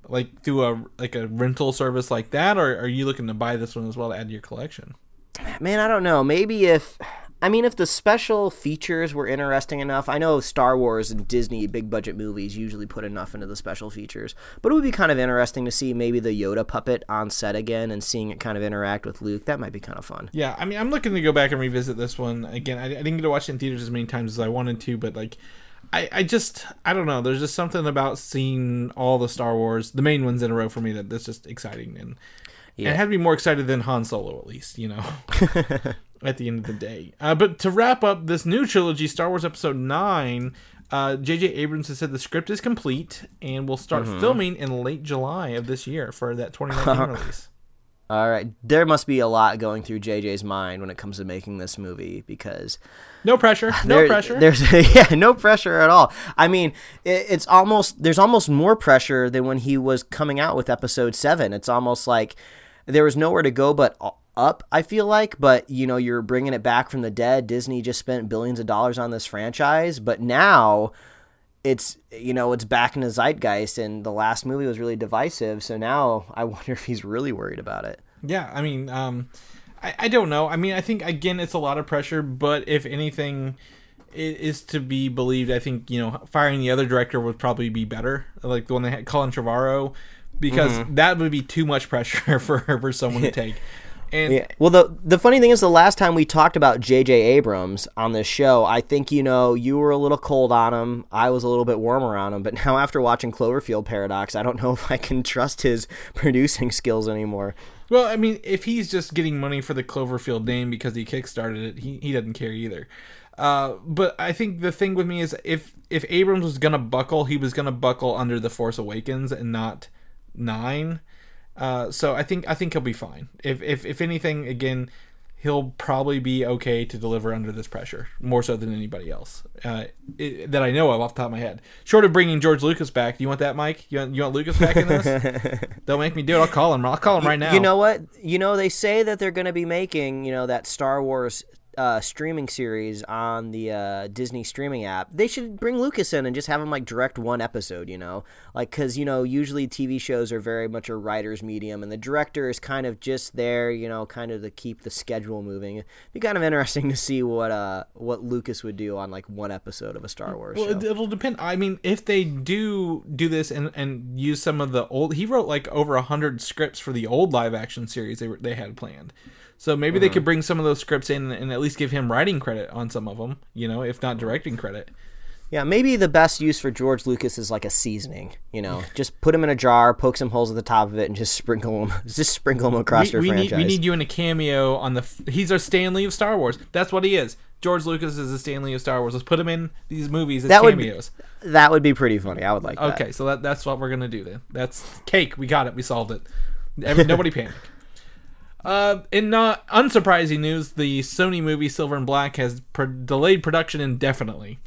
like through a like a rental service like that, or are you looking to buy this one as well to add to your collection? Man, I don't know. Maybe if I mean if the special features were interesting enough. I know Star Wars and Disney big budget movies usually put enough into the special features, but it would be kind of interesting to see maybe the Yoda puppet on set again and seeing it kind of interact with Luke. That might be kind of fun. Yeah, I mean, I'm looking to go back and revisit this one again. I, I didn't get to watch it in theaters as many times as I wanted to, but like, I, I just, I don't know. There's just something about seeing all the Star Wars, the main ones in a row for me that that's just exciting, and, and it had to be more excited than Han Solo, at least, you know. at the end of the day, uh, but to wrap up this new trilogy, Star Wars Episode Nine. Uh, J.J. Abrams has said the script is complete and will start filming in late July of this year for that 2019 release. All right, there must be a lot going through JJ's mind when it comes to making this movie because No pressure. No there- pressure. There's yeah, no pressure at all. I mean, it, it's almost there's almost more pressure than when he was coming out with episode seven. It's almost like there was nowhere to go but up. I feel like, but you know, you're bringing it back from the dead. Disney just spent billions of dollars on this franchise, but now it's you know it's back in the zeitgeist and the last movie was really divisive so now i wonder if he's really worried about it Yeah, I mean, um, I, I don't know. I mean, I think again, it's a lot of pressure, but if anything i- is to be believed, I think you know firing the other director would probably be better, like the one they had, Colin Trevorrow, because Mm-hmm. that would be too much pressure for for someone to take. And Yeah. Well, the the funny thing is, the last time we talked about J.J. Abrams on this show, I think you know you were a little cold on him. I was a little bit warmer on him. But now, after watching Cloverfield Paradox, I don't know if I can trust his producing skills anymore. Well, I mean, if he's just getting money for the Cloverfield name because he kickstarted it, he, he doesn't care either. Uh, but I think the thing with me is if if Abrams was gonna buckle, he was gonna buckle under the Force Awakens and not nine. Uh, so I think I think he'll be fine. If if if anything, again, he'll probably be okay to deliver under this pressure more so than anybody else uh, it, that I know of off the top of my head. Short of bringing George Lucas back, do you want that, Mike? You want, you want Lucas back in this? Don't make me do it. I'll call him. I'll call him right now. You know what? You know they say that they're going to be making you know that Star Wars uh, streaming series on the uh, Disney streaming app. They should bring Lucas in and just have him like direct one episode. You know, like because you know usually TV shows are very much a writer's medium, and the director is kind of just there. You know, kind of to keep the schedule moving. It'd be kind of interesting to see what uh what Lucas would do on like one episode of a Star Wars Well, show. it, it'll depend. I mean, if they do do this and and use some of the old, he wrote like over a hundred scripts for the old live action series they were, they had planned. So maybe they mm-hmm. could bring some of those scripts in and at least give him writing credit on some of them. You know, if not directing credit. Yeah, maybe the best use for George Lucas is like a seasoning. You know, just put him in a jar, poke some holes at the top of it, and just sprinkle him. Just sprinkle him across We, your we franchise. need we need you in a cameo on the. f- He's our Stan Lee of Star Wars. That's what he is. George Lucas is the Stan Lee of Star Wars. Let's put him in these movies as That would be- cameos. that would be pretty funny. I would like that. Okay, so that, that's what we're gonna do then. That's cake. We got it. We solved it. Every, nobody panic. Uh, in not unsurprising news, the Sony movie Silver and Black has pro- delayed production indefinitely.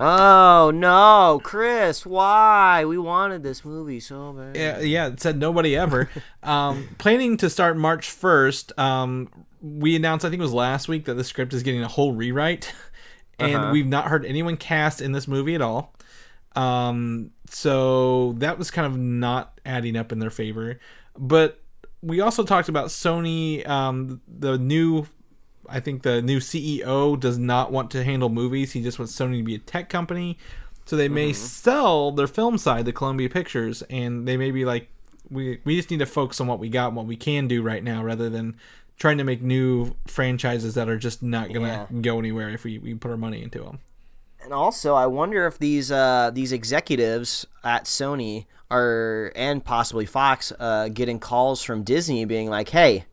Oh no, Chris! Why? We wanted this movie so bad. Yeah, yeah, it said nobody ever. um, planning to start March first. Um, we announced, I think it was last week, that the script is getting a whole rewrite, and we've not heard anyone cast in this movie at all. Um, so that was kind of not adding up in their favor. But we also talked about Sony, um, the new. I think the new CEO does not want to handle movies. He just wants Sony to be a tech company. So they may sell their film side to Columbia Pictures, and they may be like, we we just need to focus on what we got, and what we can do right now, rather than trying to make new franchises that are just not gonna go anywhere if we, we put our money into them. And also, I wonder if these uh, these executives at Sony are and possibly Fox uh, getting calls from Disney being like, "Hey,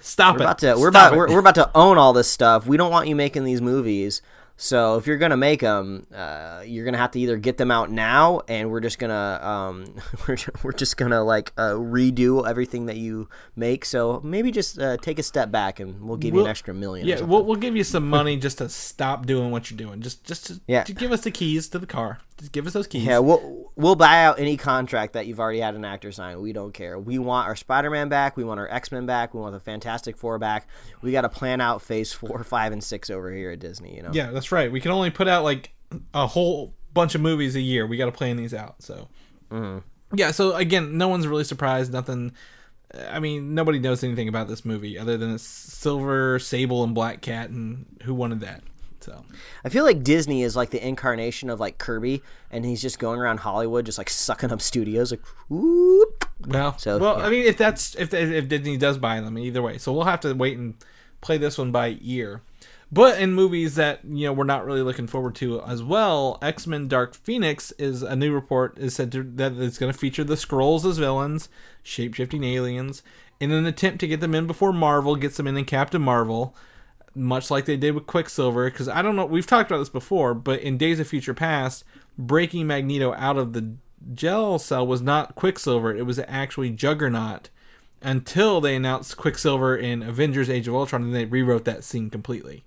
Stop we're it! about to we're Stop about it. we're, we're about to own all this stuff. We don't want you making these movies. So if you're gonna make them, uh, you're gonna have to either get them out now, and we're just gonna um, we're, we're just gonna like uh, redo everything that you make. So maybe just uh, take a step back, and we'll give you We'll- an extra million. Yeah, we'll, we'll give you some money just to stop doing what you're doing. Just just to, Yeah. to give us the keys to the car. Just give us those keys. Yeah, we'll we'll buy out any contract that you've already had an actor sign. We don't care. We want our Spider Man back. We want our X Men back. We want the Fantastic Four back. We got to plan out Phase Four, Five, and Six over here at Disney. You know. Yeah, that's right. We can only put out like a whole bunch of movies a year. We got to plan these out. So, mm-hmm. yeah. So again, no one's really surprised. Nothing. I mean, nobody knows anything about this movie other than it's Silver Sable and Black Cat, and who wanted that? So I feel like Disney is like the incarnation of like Kirby, and he's just going around Hollywood, just like sucking up studios, like whoop. well, So, well. yeah. I mean, if that's if if Disney does buy them, either way. So we'll have to wait and play this one by ear. But in movies that you know we're not really looking forward to as well, X Men: Dark Phoenix is a new report is said to, that it's going to feature the Skrulls as villains, shape-shifting aliens, in an attempt to get them in before Marvel gets them in in Captain Marvel, much like they did with Quicksilver. Because I don't know, we've talked about this before, but in Days of Future Past, breaking Magneto out of the gel cell was not Quicksilver; it was actually Juggernaut. Until they announced Quicksilver in Avengers: Age of Ultron, and they rewrote that scene completely.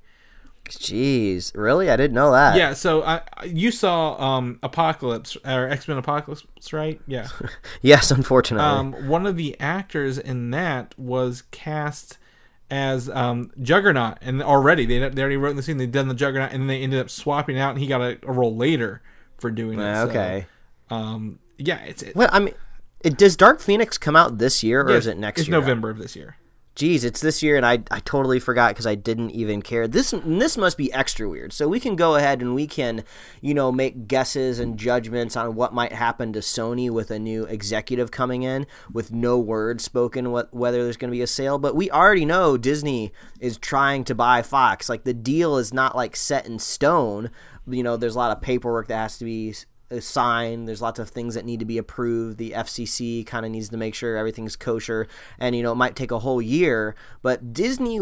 Jeez, really? I didn't know that. Yeah, so I, you saw um, Apocalypse or X Men Apocalypse, right? Yeah. Yes, unfortunately. Um, one of the actors in that was cast as um, Juggernaut, and already they they already wrote in the scene they'd done the Juggernaut, and then they ended up swapping out, and he got a, a role later for doing it. So, okay. um, yeah, it's it, Well, I mean, it, does Dark Phoenix come out this year or yeah, is it next it's year? November of this year. Geez, it's this year, and I I totally forgot because I didn't even care. This this must be extra weird. So we can go ahead and we can, you know, make guesses and judgments on what might happen to Sony with a new executive coming in with no word spoken what whether there's going to be a sale. But we already know Disney is trying to buy Fox. Like the deal is not like set in stone. You know, there's a lot of paperwork that has to be sign. There's lots of things that need to be approved. The FCC kind of needs to make sure everything's kosher, and you know it might take a whole year. But Disney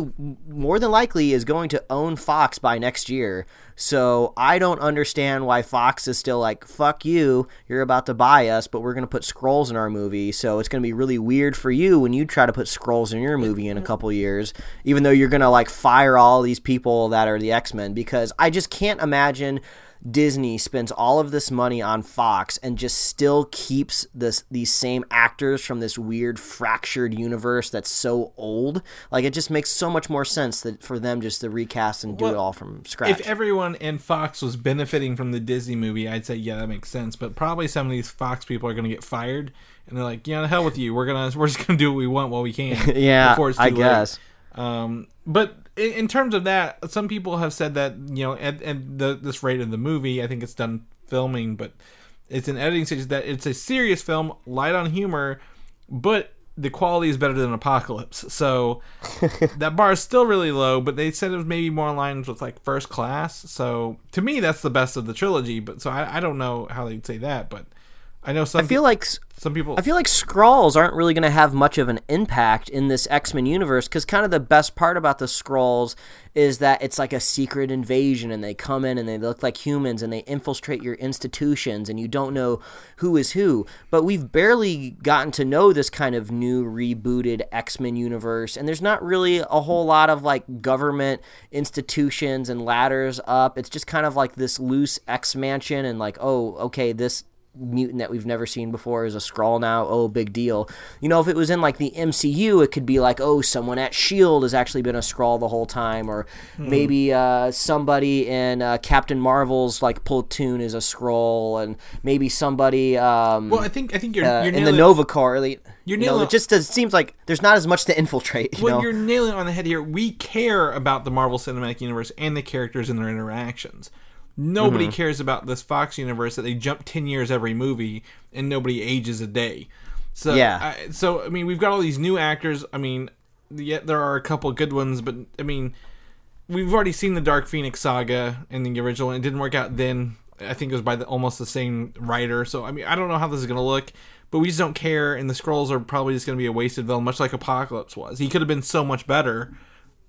more than likely is going to own Fox by next year. So I don't understand why Fox is still like, "Fuck you, you're about to buy us, but we're going to put Skrulls in our movie." So it's going to be really weird for you when you try to put Skrulls in your movie in a couple years, even though you're going to like fire all these people that are the X Men because I just can't imagine. Disney spends all of this money on Fox and just still keeps this these same actors from this weird fractured universe that's so old. Like it just makes so much more sense that for them just to recast and do it all from scratch. If everyone in Fox was benefiting from the Disney movie, I'd say yeah, that makes sense. But probably some of these Fox people are going to get fired, and they're like, yeah, the hell with you. We're gonna we're just gonna do what we want while we can. Yeah, before it's too I late." guess. Um, but in, in terms of that, some people have said that you know at, at the this rate of the movie, I think it's done filming, but it's an editing stage that it's a serious film, light on humor, but the quality is better than Apocalypse. So that bar is still really low, but they said it was maybe more in line with like First Class. So to me, that's the best of the trilogy. But so I, I don't know how they'd say that, but I know some I feel like some people. I feel like Skrulls aren't really going to have much of an impact in this X Men universe because kind of the best part about the Skrulls is that it's like a secret invasion and they come in and they look like humans and they infiltrate your institutions and you don't know who is who. But we've barely gotten to know this kind of new rebooted X Men universe and there's not really a whole lot of like government institutions and ladders up. It's just kind of like this loose X mansion and like, oh, okay, this mutant that we've never seen before is a Skrull now. Oh, big deal. You know, if it was in like the MCU, it could be like, oh, someone at Shield has actually been a Skrull the whole time, or maybe uh, somebody in uh, Captain Marvel's like platoon is a Skrull, and maybe somebody um, well, I think I think you're, uh, you're in the nailing- Nova Corps. Like, You're you know, it just does, seems like there's not as much to infiltrate. You well, know? you're nailing it on the head here. We care about the Marvel Cinematic Universe and the characters and their interactions. Nobody Mm-hmm. cares about this Fox universe that they jump ten years every movie and nobody ages a day. So Yeah. I, so I mean, we've got all these new actors. I mean, yet there are a couple good ones, but I mean, we've already seen the Dark Phoenix saga in the original, and it didn't work out then. I think it was by the, almost the same writer. So I mean, I don't know how this is going to look, but we just don't care. And the Skrulls are probably just going to be a wasted villain, much like Apocalypse was. He could have been so much better,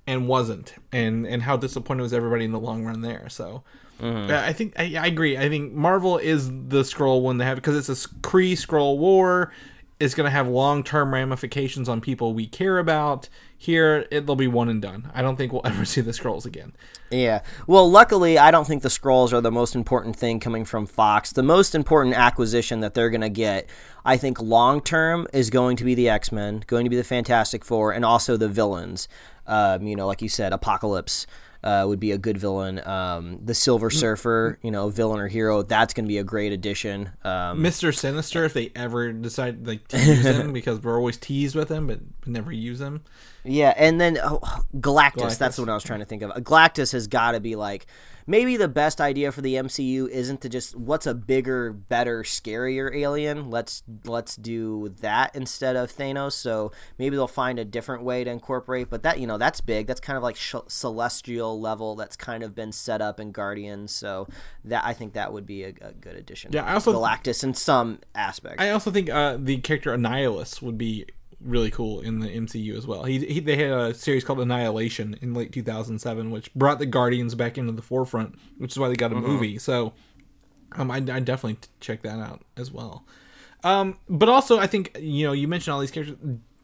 and wasn't. And and how disappointed was everybody in the long run there. So. Yeah, I think I, I agree. I think Marvel is the Skrull one they have because it's a Kree Skrull war. is going to have long term ramifications on people we care about. Here, it'll be one and done. I don't think we'll ever see the Skrulls again. Yeah. Well, luckily, I don't think the Skrulls are the most important thing coming from Fox. The most important acquisition that they're going to get, I think, long term, is going to be the X Men, going to be the Fantastic Four, and also the villains. Um, you know, like you said, Apocalypse. Uh, would be a good villain. Um, the Silver Surfer, you know, villain or hero, that's going to be a great addition. Um, Mister Sinister, if they ever decide like to use him, because we're always teased with him, but never use him. Yeah, and then oh, Galactus, Galactus. That's what I was trying to think of. Galactus has got to be like maybe the best idea for the MCU isn't to just what's a bigger, better, scarier alien. Let's let's do that instead of Thanos. So maybe they'll find a different way to incorporate. But that you know that's big. That's kind of like sh- celestial level. That's kind of been set up in Guardians. So that I think that would be a, a good addition. Yeah, I also- Galactus in some aspects. I also think uh, the character Annihilus would be really cool in the MCU as well. He, he they had a series called Annihilation in late 2007, which brought the Guardians back into the forefront, which is why they got a movie. So, um, I I definitely check that out as well. Um, but also I think you know you mentioned all these characters.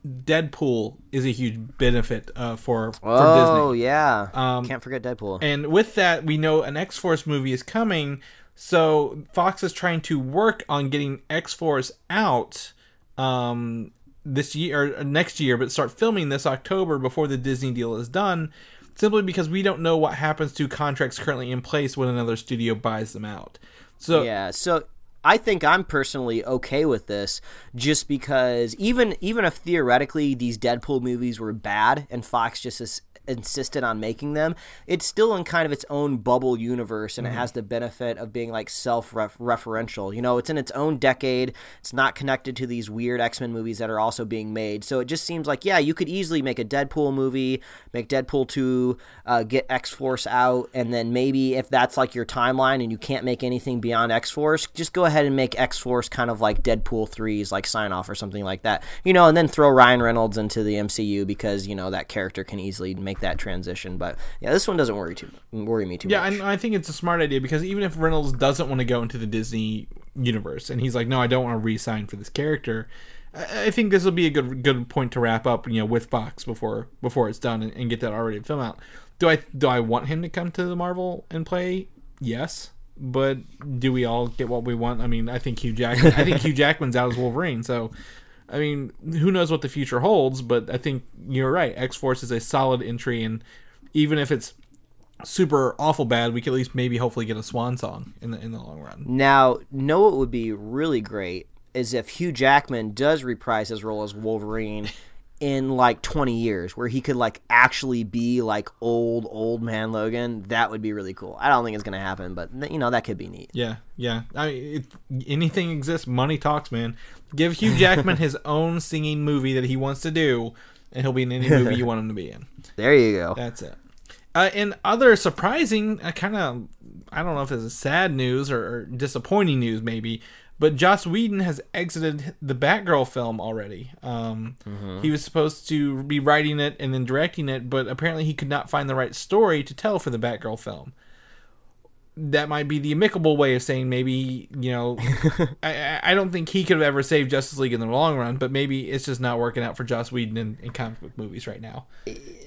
Deadpool is a huge benefit uh, for for oh Disney. yeah, Um, can't forget Deadpool. And with that, we know an X Force movie is coming. So Fox is trying to work on getting X Force out um, this year or uh, next year, but start filming this October before the Disney deal is done. Simply because we don't know what happens to contracts currently in place when another studio buys them out. So Yeah, so I think I'm personally okay with this just because even even if theoretically these Deadpool movies were bad and Fox just insisted on making them, it's still in kind of its own bubble universe and it has the benefit of being like self-referential. You know, it's in its own decade. It's not connected to these weird X-Men movies that are also being made. So it just seems like yeah, you could easily make a Deadpool movie, make Deadpool 2, uh, get X-Force out and then maybe if that's like your timeline and you can't make anything beyond X-Force, just go ahead and make X-Force kind of like Deadpool 3's like sign off or something like that. You know, and then throw Ryan Reynolds into the MCU because, you know, that character can easily make that transition. But yeah, this one doesn't worry too worry me too much. Yeah, much. and I think it's a smart idea because even if Reynolds doesn't want to go into the Disney universe and he's like, no, I don't want to re-sign for this character, I I think this will be a good good point to wrap up, you know, with Fox before before it's done and, and get that already film out. Do I do I want him to come to the Marvel and play? Yes, but do we all get what we want? I mean, I think Hugh Jackman. I think Hugh Jackman's out as Wolverine, so. I mean, who knows what the future holds, but I think you're right. X Force is a solid entry, and even if it's super awful bad, we could at least maybe hopefully get a swan song in the in the long run. Now, know what would be really great is if Hugh Jackman does reprise his role as Wolverine in like 20 years where he could like actually be like old old man Logan. That would be really cool. I don't think it's going to happen, but you know that could be neat. Yeah, yeah. I mean, if anything exists, money talks, man. Give Hugh Jackman his own singing movie that he wants to do, and he'll be in any movie you want him to be in. There you go. That's it. Uh, and other surprising, I kind of, I don't know if it's sad news or, or disappointing news, maybe, but Joss Whedon has exited the Batgirl film already. Um, He was supposed to be writing it and then directing it, but apparently he could not find the right story to tell for the Batgirl film. That might be the amicable way of saying maybe you know, I- I, I don't think he could have ever saved Justice League in the long run, but maybe it's just not working out for Joss Whedon in, in comic book movies right now.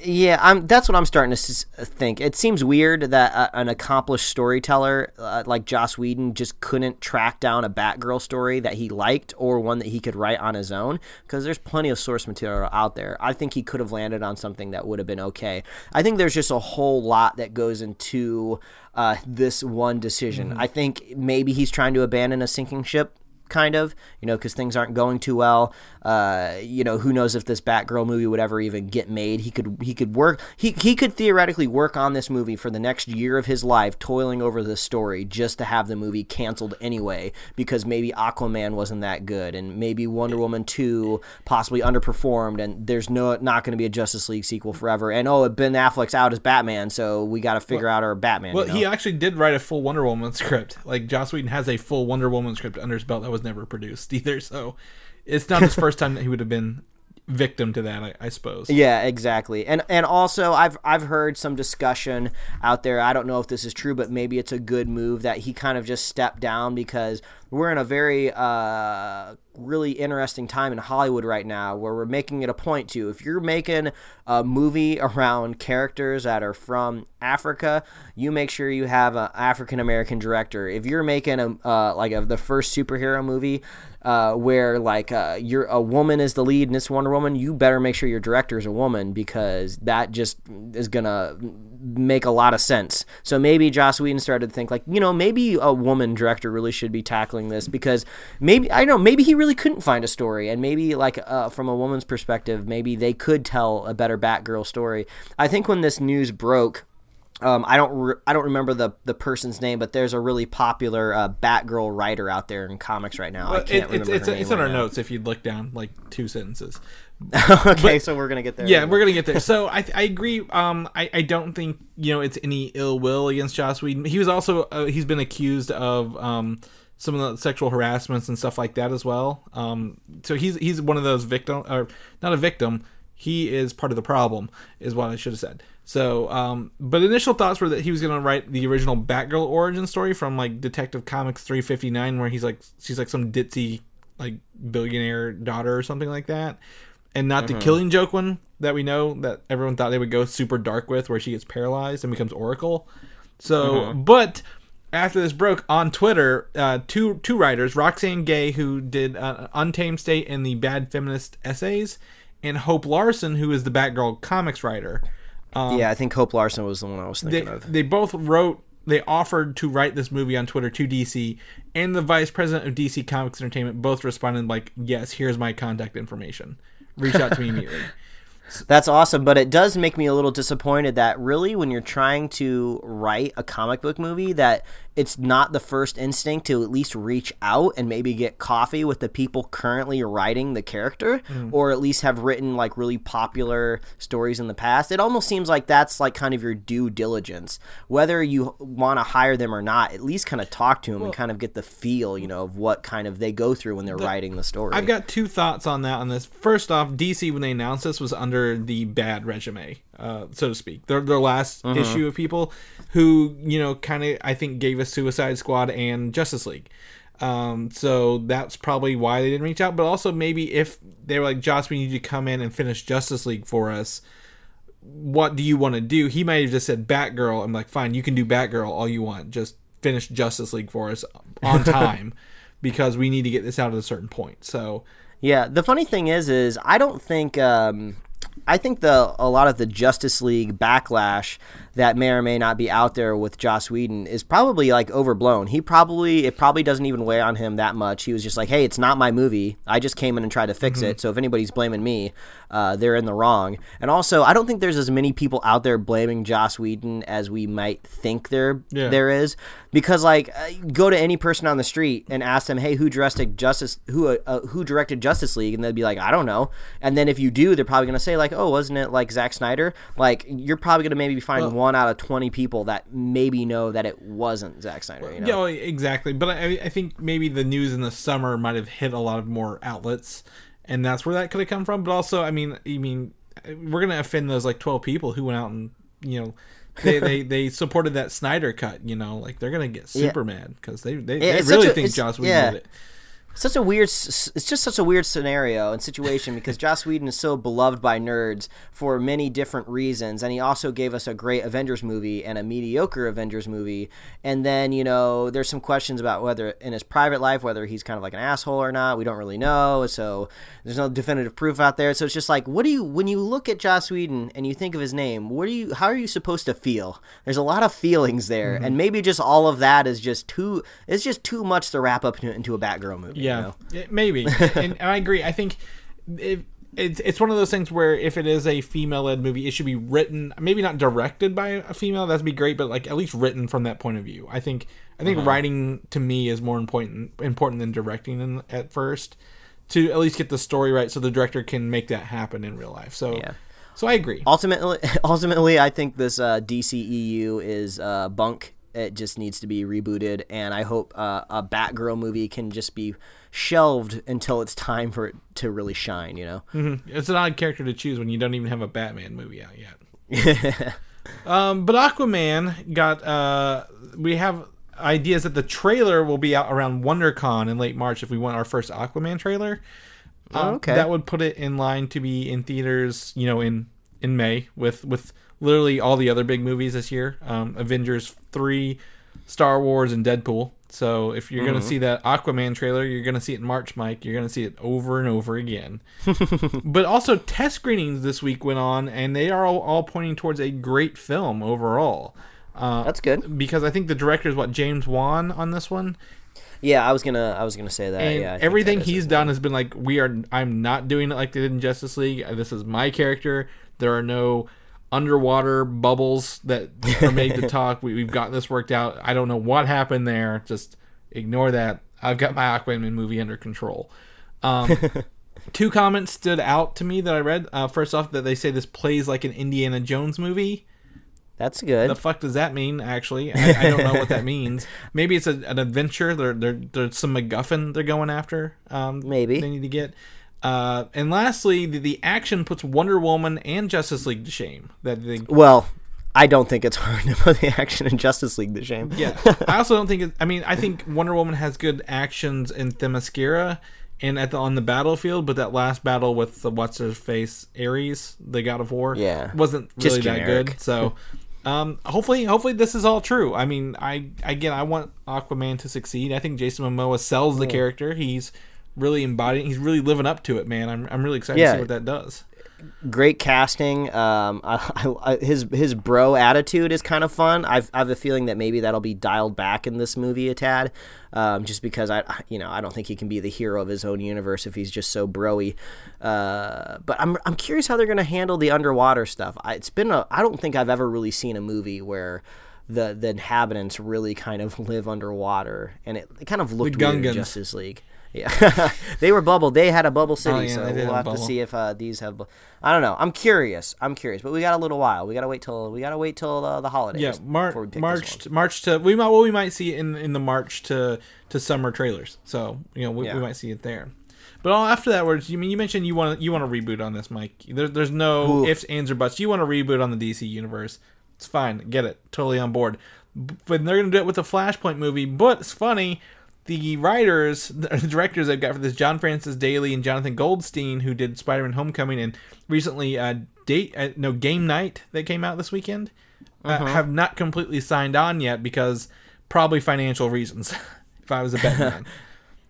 Yeah, I'm. That's what I'm starting to s- think. It seems weird that uh, an accomplished storyteller uh, like Joss Whedon just couldn't track down a Batgirl story that he liked or one that he could write on his own. Because there's plenty of source material out there. I think he could have landed on something that would have been okay. I think there's just a whole lot that goes into uh, this one decision. I think maybe he's trying to abandon a sinking ship kind of, you know, because things aren't going too well. Uh, you know, who knows if this Batgirl movie would ever even get made? He could he could work he he could theoretically work on this movie for the next year of his life, toiling over this story just to have the movie canceled anyway, because maybe Aquaman wasn't that good, and maybe Wonder Woman two possibly underperformed, and there's no not going to be a Justice League sequel forever, and oh, Ben Affleck's out as Batman, so we got to figure out our Batman. Well, you know? he actually did write a full Wonder Woman script. Like Joss Whedon has a full Wonder Woman script under his belt that was never produced either. So it's not his first time that he would have been victim to that. I, I suppose. Yeah, exactly. And and also I've I've heard some discussion out there. I don't know if this is true, but maybe it's a good move that he kind of just stepped down because we're in a very uh, really interesting time in Hollywood right now where we're making it a point to if you're making a movie around characters that are from Africa, you make sure you have an African American director. If you're making a uh, like a, the first superhero movie uh, where like uh, you're a woman is the lead and Wonder Woman, you better make sure your director is a woman because that just is gonna make a lot of sense. So maybe Joss Whedon started to think like, you know, maybe a woman director really should be tackling this because maybe I don't know, maybe he really couldn't find a story, and maybe like uh, from a woman's perspective, maybe they could tell a better Batgirl story. I think when this news broke. Um, I don't re- I don't remember the the person's name, but there's a really popular uh, Batgirl writer out there in comics right now. I can't It- remember it's it's, it's name in our right now. notes if you'd look down like two sentences. okay, so we're gonna get there. Yeah, we're gonna get there. So I, I agree. Um, I, I don't think you know it's any ill will against Joss Whedon. He was also uh, he's been accused of um some of the sexual harassments and stuff like that as well. Um, so he's he's one of those victim or not a victim. He is part of the problem, is what I should have said. So, um, but initial thoughts were that he was gonna write the original Batgirl origin story from like Detective Comics 359, where he's like she's like some ditzy like billionaire daughter or something like that and not the killing joke one that we know that everyone thought they would go super dark with where she gets paralyzed and becomes oracle. So but after this broke on twitter uh, two two writers Roxane Gay who did uh, untamed state and the bad feminist essays and hope larson who is the batgirl comics writer. Yeah, I think Hope Larson was the one I was they, thinking of. they both wrote they offered to write this movie on twitter to dc and the vice president of dc comics entertainment both responded like yes here's my contact information reach out to me immediately. That's awesome, but it does make me a little disappointed that really when you're trying to write a comic book movie that it's not the first instinct to at least reach out and maybe get coffee with the people currently writing the character mm-hmm. or at least have written like really popular stories in the past. It almost seems like that's like kind of your due diligence. Whether you want to hire them or not, at least kind of talk to them and kind of get the feel, you know, of what kind of they go through when they're writing the story. I've got two thoughts on that. On this, first off, DC when they announced this was under the bad resume, uh, so to speak. Their their last issue of people who you know kind of I think gave us Suicide Squad and Justice League. Um, so that's probably why they didn't reach out. But also maybe if they were like, Joss, we need you to come in and finish Justice League for us. What do you want to do? He might have just said Batgirl. I'm like, fine, you can do Batgirl all you want. Just finish Justice League for us on time because we need to get this out at a certain point. So Yeah, the funny thing is, is I don't think, um, I think the a lot of the Justice League backlash that may or may not be out there with Joss Whedon is probably like overblown. He probably it probably doesn't even weigh on him that much. He was just like, hey, it's not my movie. I just came in and tried to fix it. So if anybody's blaming me, uh, they're in the wrong. And also, I don't think there's as many people out there blaming Joss Whedon as we might think there Yeah. there is because like uh, go to any person on the street and ask them hey who directed justice who uh, uh, who directed justice league and they'd be like i don't know and then if you do they're probably going to say like oh wasn't it like Zack snyder like you're probably going to maybe find one out of 20 people that maybe know that it wasn't Zack snyder you know Yeah, exactly. But I, I think maybe the news in the summer might have hit a lot of more outlets, and that's where that could have come from. But also, I mean, I mean, we're gonna offend those like twelve people who went out and you know. they, they they supported that Snyder cut, you know, like they're gonna get super mad because they they, they really a- think Joss Whedon yeah. did it. Such a weird it's just such a weird scenario and situation because Joss Whedon is so beloved by nerds for many different reasons and he also gave us a great Avengers movie and a mediocre Avengers movie and then you know there's some questions about whether in his private life whether he's kind of like an asshole or not. We don't really know so there's no definitive proof out there. So it's just like what do you when you look at Joss Whedon and you think of his name what do you how are you supposed to feel? There's a lot of feelings there mm-hmm. and maybe just all of that is just too it's just too much to wrap up into, into a Batgirl movie. you Yeah, know? maybe, and, and I agree. I think if, it's it's one of those things where if it is a female-led movie, it should be written, maybe not directed by a female. That'd be great, but like at least written from that point of view. I think I think writing to me is more important important than directing in, at first to at least get the story right, so the director can make that happen in real life. So, Yeah. so I agree. ultimately ultimately i think this uh, dceu is uh, bunk it just needs to be rebooted and i hope uh, a batgirl movie can just be shelved until it's time for it to really shine you know It's an odd character to choose when you don't even have a Batman movie out yet. um, but Aquaman got. Uh, we have ideas that the trailer will be out around WonderCon in late March if we want our first Aquaman trailer. Oh, Um, okay. That would put it in line to be in theaters, you know, in in May with with literally all the other big movies this year, um, Avengers three, Star Wars, and Deadpool. So if you're Mm-hmm. gonna see that Aquaman trailer, you're gonna see it in March, Mike. You're gonna see it over and over again. but also test screenings this week went on, and they are all, all pointing towards a great film overall. Uh, That's good. because I think the director is what James Wan on this one, Yeah, I was gonna I was gonna say that. and yeah, everything that he's done has been like, we are. I'm not doing it like they did in Justice League. This is my character. There are no underwater bubbles that are made to talk. We, we've gotten this worked out. I don't know what happened there. Just ignore that. I've got my Aquaman movie under control. Um, two comments stood out to me that I read. Uh, first off, that they say this plays like an Indiana Jones movie. That's good. The fuck does that mean? Actually, I, I don't know what that means. Maybe it's a, an adventure. There, there, there's some MacGuffin they're going after. Um, Maybe. they need to get. Uh, and lastly, the, the action puts Wonder Woman and Justice League to shame. That they, well, I don't think it's hard to put the action in Justice League to shame. yeah. I also don't think. It, I mean, I think Wonder Woman has good actions in Themyscira and at the on the battlefield, but that last battle with the what's her face Ares, the God of War, Yeah. wasn't really that good. So. Um, hopefully, hopefully this is all true. I mean, I again, I want Aquaman to succeed. I think Jason Momoa sells the character. He's really embodying. He's really living up to it, man. I'm, I'm really excited to see what that does. Great casting. Um, I, I, his his bro attitude is kind of fun. I've I have a feeling that maybe that'll be dialed back in this movie a tad, um, just because I you know I don't think he can be the hero of his own universe if he's just so broy. Uh, but I'm I'm curious how they're gonna handle the underwater stuff. I, it's been a I don't think I've ever really seen a movie where. The, the inhabitants really kind of live underwater, and it, it kind of looked weird in Justice League. Yeah, they were bubble. They had a bubble city, Oh, yeah, so we'll have have to see if uh, these have. bu- I don't know. I'm curious. I'm curious, but we got a little while. We gotta wait till we gotta wait till uh, the holidays. Yeah, Mar- before we pick this March. March to we might well we might see it in in the March to to summer trailers. So you know we, Yeah. we might see it there. But all after that, words you mean you mentioned you want you want to reboot on this, Mike? There, there's no Ooh. ifs, ands, or buts. You want to reboot on the DC universe? It's fine. Get it. Totally on board. But they're gonna do it with a Flashpoint movie. But it's funny. The writers, the directors I've got for this, John Francis Daly and Jonathan Goldstein, who did Spider-Man: Homecoming and recently uh, date uh, no Game Night that came out this weekend, uh, have not completely signed on yet because probably financial reasons. if I was a betting man.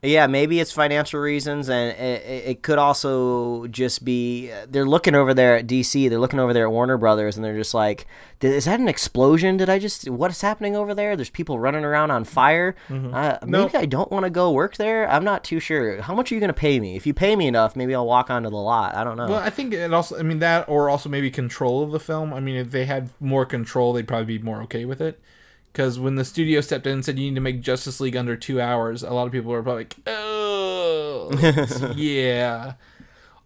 Yeah, maybe it's financial reasons, and it, it could also just be they're looking over there at DC. They're looking over there at Warner Brothers, and they're just like, "Is that an explosion? Did I just? What's happening over there? There's people running around on fire. Uh, maybe Nope. I don't want to go work there. I'm not too sure. How much are you going to pay me? If you pay me enough, maybe I'll walk onto the lot. I don't know. Well, I think it also. I mean that, or also maybe control of the film. I mean, if they had more control, they'd probably be more okay with it. Because when the studio stepped in and said you need to make Justice League under two hours, a lot of people were probably like, "Oh, yeah,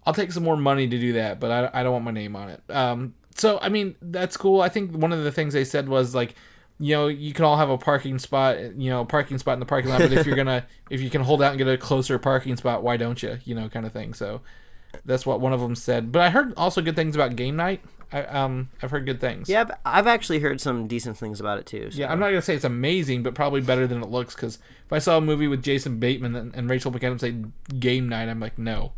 I'll take some more money to do that, but I, I don't want my name on it." Um, so I mean, that's cool. I think one of the things they said was like, you know, you can all have a parking spot, you know, a parking spot in the parking lot, but if you're gonna, if you can hold out and get a closer parking spot, why don't you? You know, kind of thing. So that's what one of them said. But I heard also good things about game night. I, um, I've heard good things. yeah, I've, I've actually heard some decent things about it too. So. Yeah, I'm not gonna say it's amazing, but probably better than it looks. Because if I saw a movie with Jason Bateman and, and Rachel McAdams say game night, I'm like, no.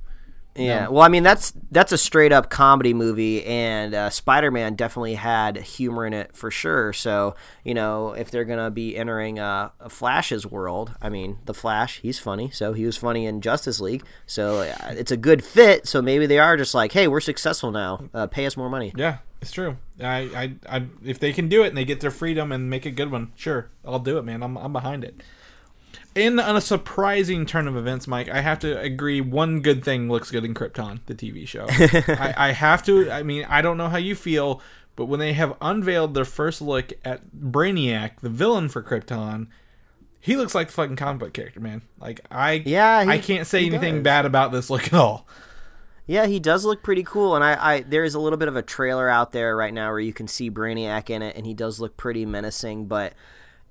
Yeah, well, I mean that's that's a straight up comedy movie, and uh, Spider Man definitely had humor in it for sure. So you know, if they're gonna be entering uh, a Flash's world, I mean, the Flash, he's funny, so he was funny in Justice League, so uh, it's a good fit. So maybe they are just like, hey, we're successful now, uh, pay us more money. Yeah, it's true. I, I, I, if they can do it and they get their freedom and make a good one, sure, I'll do it, man. I'm, I'm behind it. In a surprising turn of events, Mike, I have to agree. One good thing looks good in Krypton, the TV show. I, I have to. I mean, I don't know how you feel, but when they have unveiled their first look at Brainiac, the villain for Krypton, he looks like the fucking comic book character, man. Like I, Yeah, he- I can't say anything does. bad about this look at all. Yeah, he does look pretty cool, and I, I there is a little bit of a trailer out there right now where you can see Brainiac in it, and he does look pretty menacing. But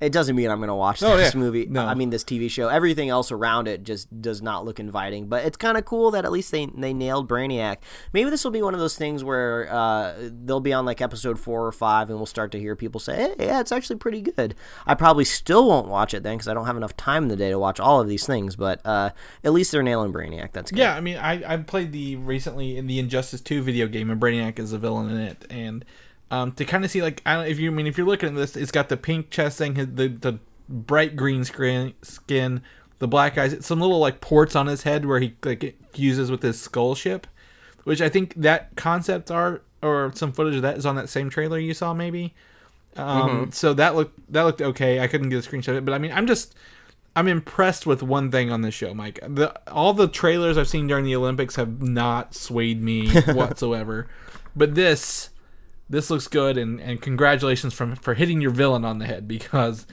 it doesn't mean I'm going to watch Oh, this yeah. movie. No. I mean this TV show. Everything else around it just does not look inviting. But it's kind of cool that at least they they nailed Brainiac. Maybe this will be one of those things where uh, they'll be on like episode four or five, and we'll start to hear people say, "Hey, yeah, it's actually pretty good." I probably still won't watch it then because I don't have enough time in the day to watch all of these things. But uh, at least they're nailing Brainiac. That's good. Yeah, I mean, I I played the recently in the Injustice Two video game, and Brainiac is a villain in it, and um, to kind of see like I don't if you I mean if you're looking at this, it's got the pink chest thing, the the bright green screen skin, the black eyes, some little like ports on his head where he like uses with his skull ship, which I think that concept art or some footage of that is on that same trailer you saw maybe. Um, So that looked that looked okay. I couldn't get a screenshot of it, but I mean, I'm just I'm impressed with one thing on this show, Mike. The all the trailers I've seen during the Olympics have not swayed me whatsoever, but this this looks good, and and congratulations from for hitting your villain on the head because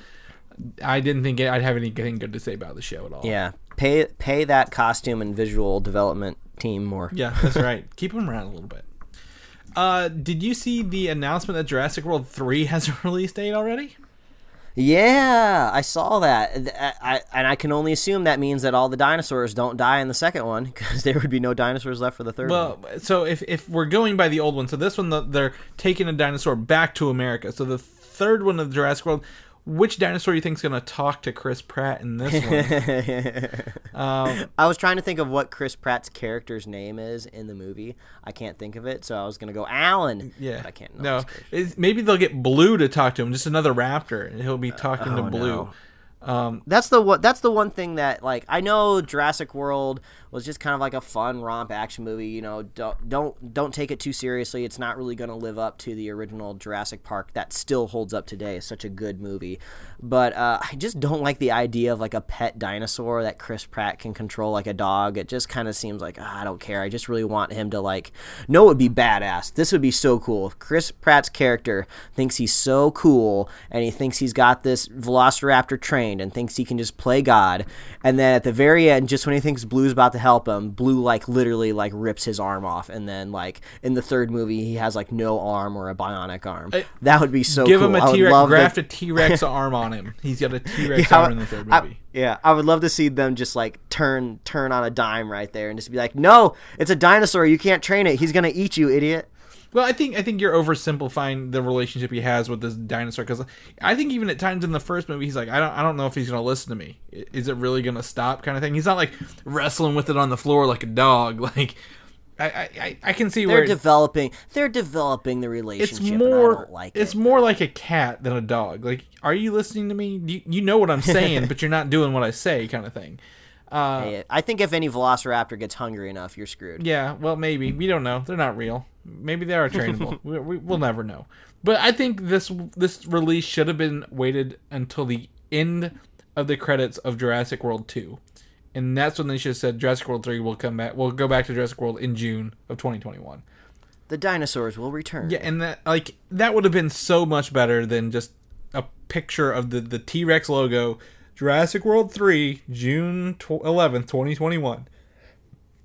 I didn't think I'd have anything good to say about the show at all. Yeah. Pay pay that costume and visual development team more. Yeah, that's right. Keep them around a little bit. Uh, did you see the announcement that Jurassic World 3 has a release date already? Yeah, I saw that. I, I- and I can only assume that means that all the dinosaurs don't die in the second one because there would be no dinosaurs left for the third one. Well, so if, if we're going by the old one, so this one the, they're taking a dinosaur back to America. So the third one of Jurassic World, which dinosaur you think is going to talk to Chris Pratt in this one? um, I was trying to think of what Chris Pratt's character's name is in the movie. I can't think of it, so I was gonna go Alan. yeah, but I can't. No, his character. it's, maybe they'll get Blue to talk to him, just another raptor, and he'll be talking to oh, Blue. no. That's the one. That's the one thing that like I know Jurassic World was just kind of like a fun romp action movie. You know, don't don't don't take it too seriously. It's not really going to live up to the original Jurassic Park that still holds up today. It's such a good movie, but uh, I just don't like the idea of like a pet dinosaur that Chris Pratt can control like a dog. It just kind of seems like ah, I don't care. I just really want him to like. No, it would be badass. This would be so cool if Chris Pratt's character thinks he's so cool and he thinks he's got this Velociraptor trained and thinks he can just play God, and then at the very end, just when he thinks Blue's about to help him, Blue like literally like rips his arm off, and then like in the third movie, he has like no arm or a bionic arm. that would be so Give cool. him I a T Rex, graft a T Rex arm on him. He's got a T Rex Yeah, arm in the third I- movie. yeah, I would love to see them just like turn turn on a dime right there and just be like, "No, it's a dinosaur. You can't train it. He's gonna eat you, idiot." Well, I think I think you're oversimplifying the relationship he has with this dinosaur because I think even at times in the first movie he's like I don't I don't know if he's gonna listen to me. Is it really gonna stop? Kind of thing. He's not like wrestling with it on the floor like a dog. Like I I, I- can see They're where developing. They're developing the relationship. it's more and I don't like it's it. more like a cat than a dog. Like are you listening to me? You, you know what I'm saying, but you're not doing what I say, kind of thing. Uh, Hey, I think if any Velociraptor gets hungry enough, you're screwed. Yeah, well, maybe we don't know. They're not real. Maybe they are trainable. we, we, we'll never know. But I think this this release should have been waited until the end of the credits of Jurassic World two, and that's when they should have said Jurassic World three will come back. We'll go back to Jurassic World in June of 2021. The dinosaurs will return. Yeah, and that like that would have been so much better than just a picture of the the T Rex logo. Jurassic World three, June eleventh, twenty twenty one.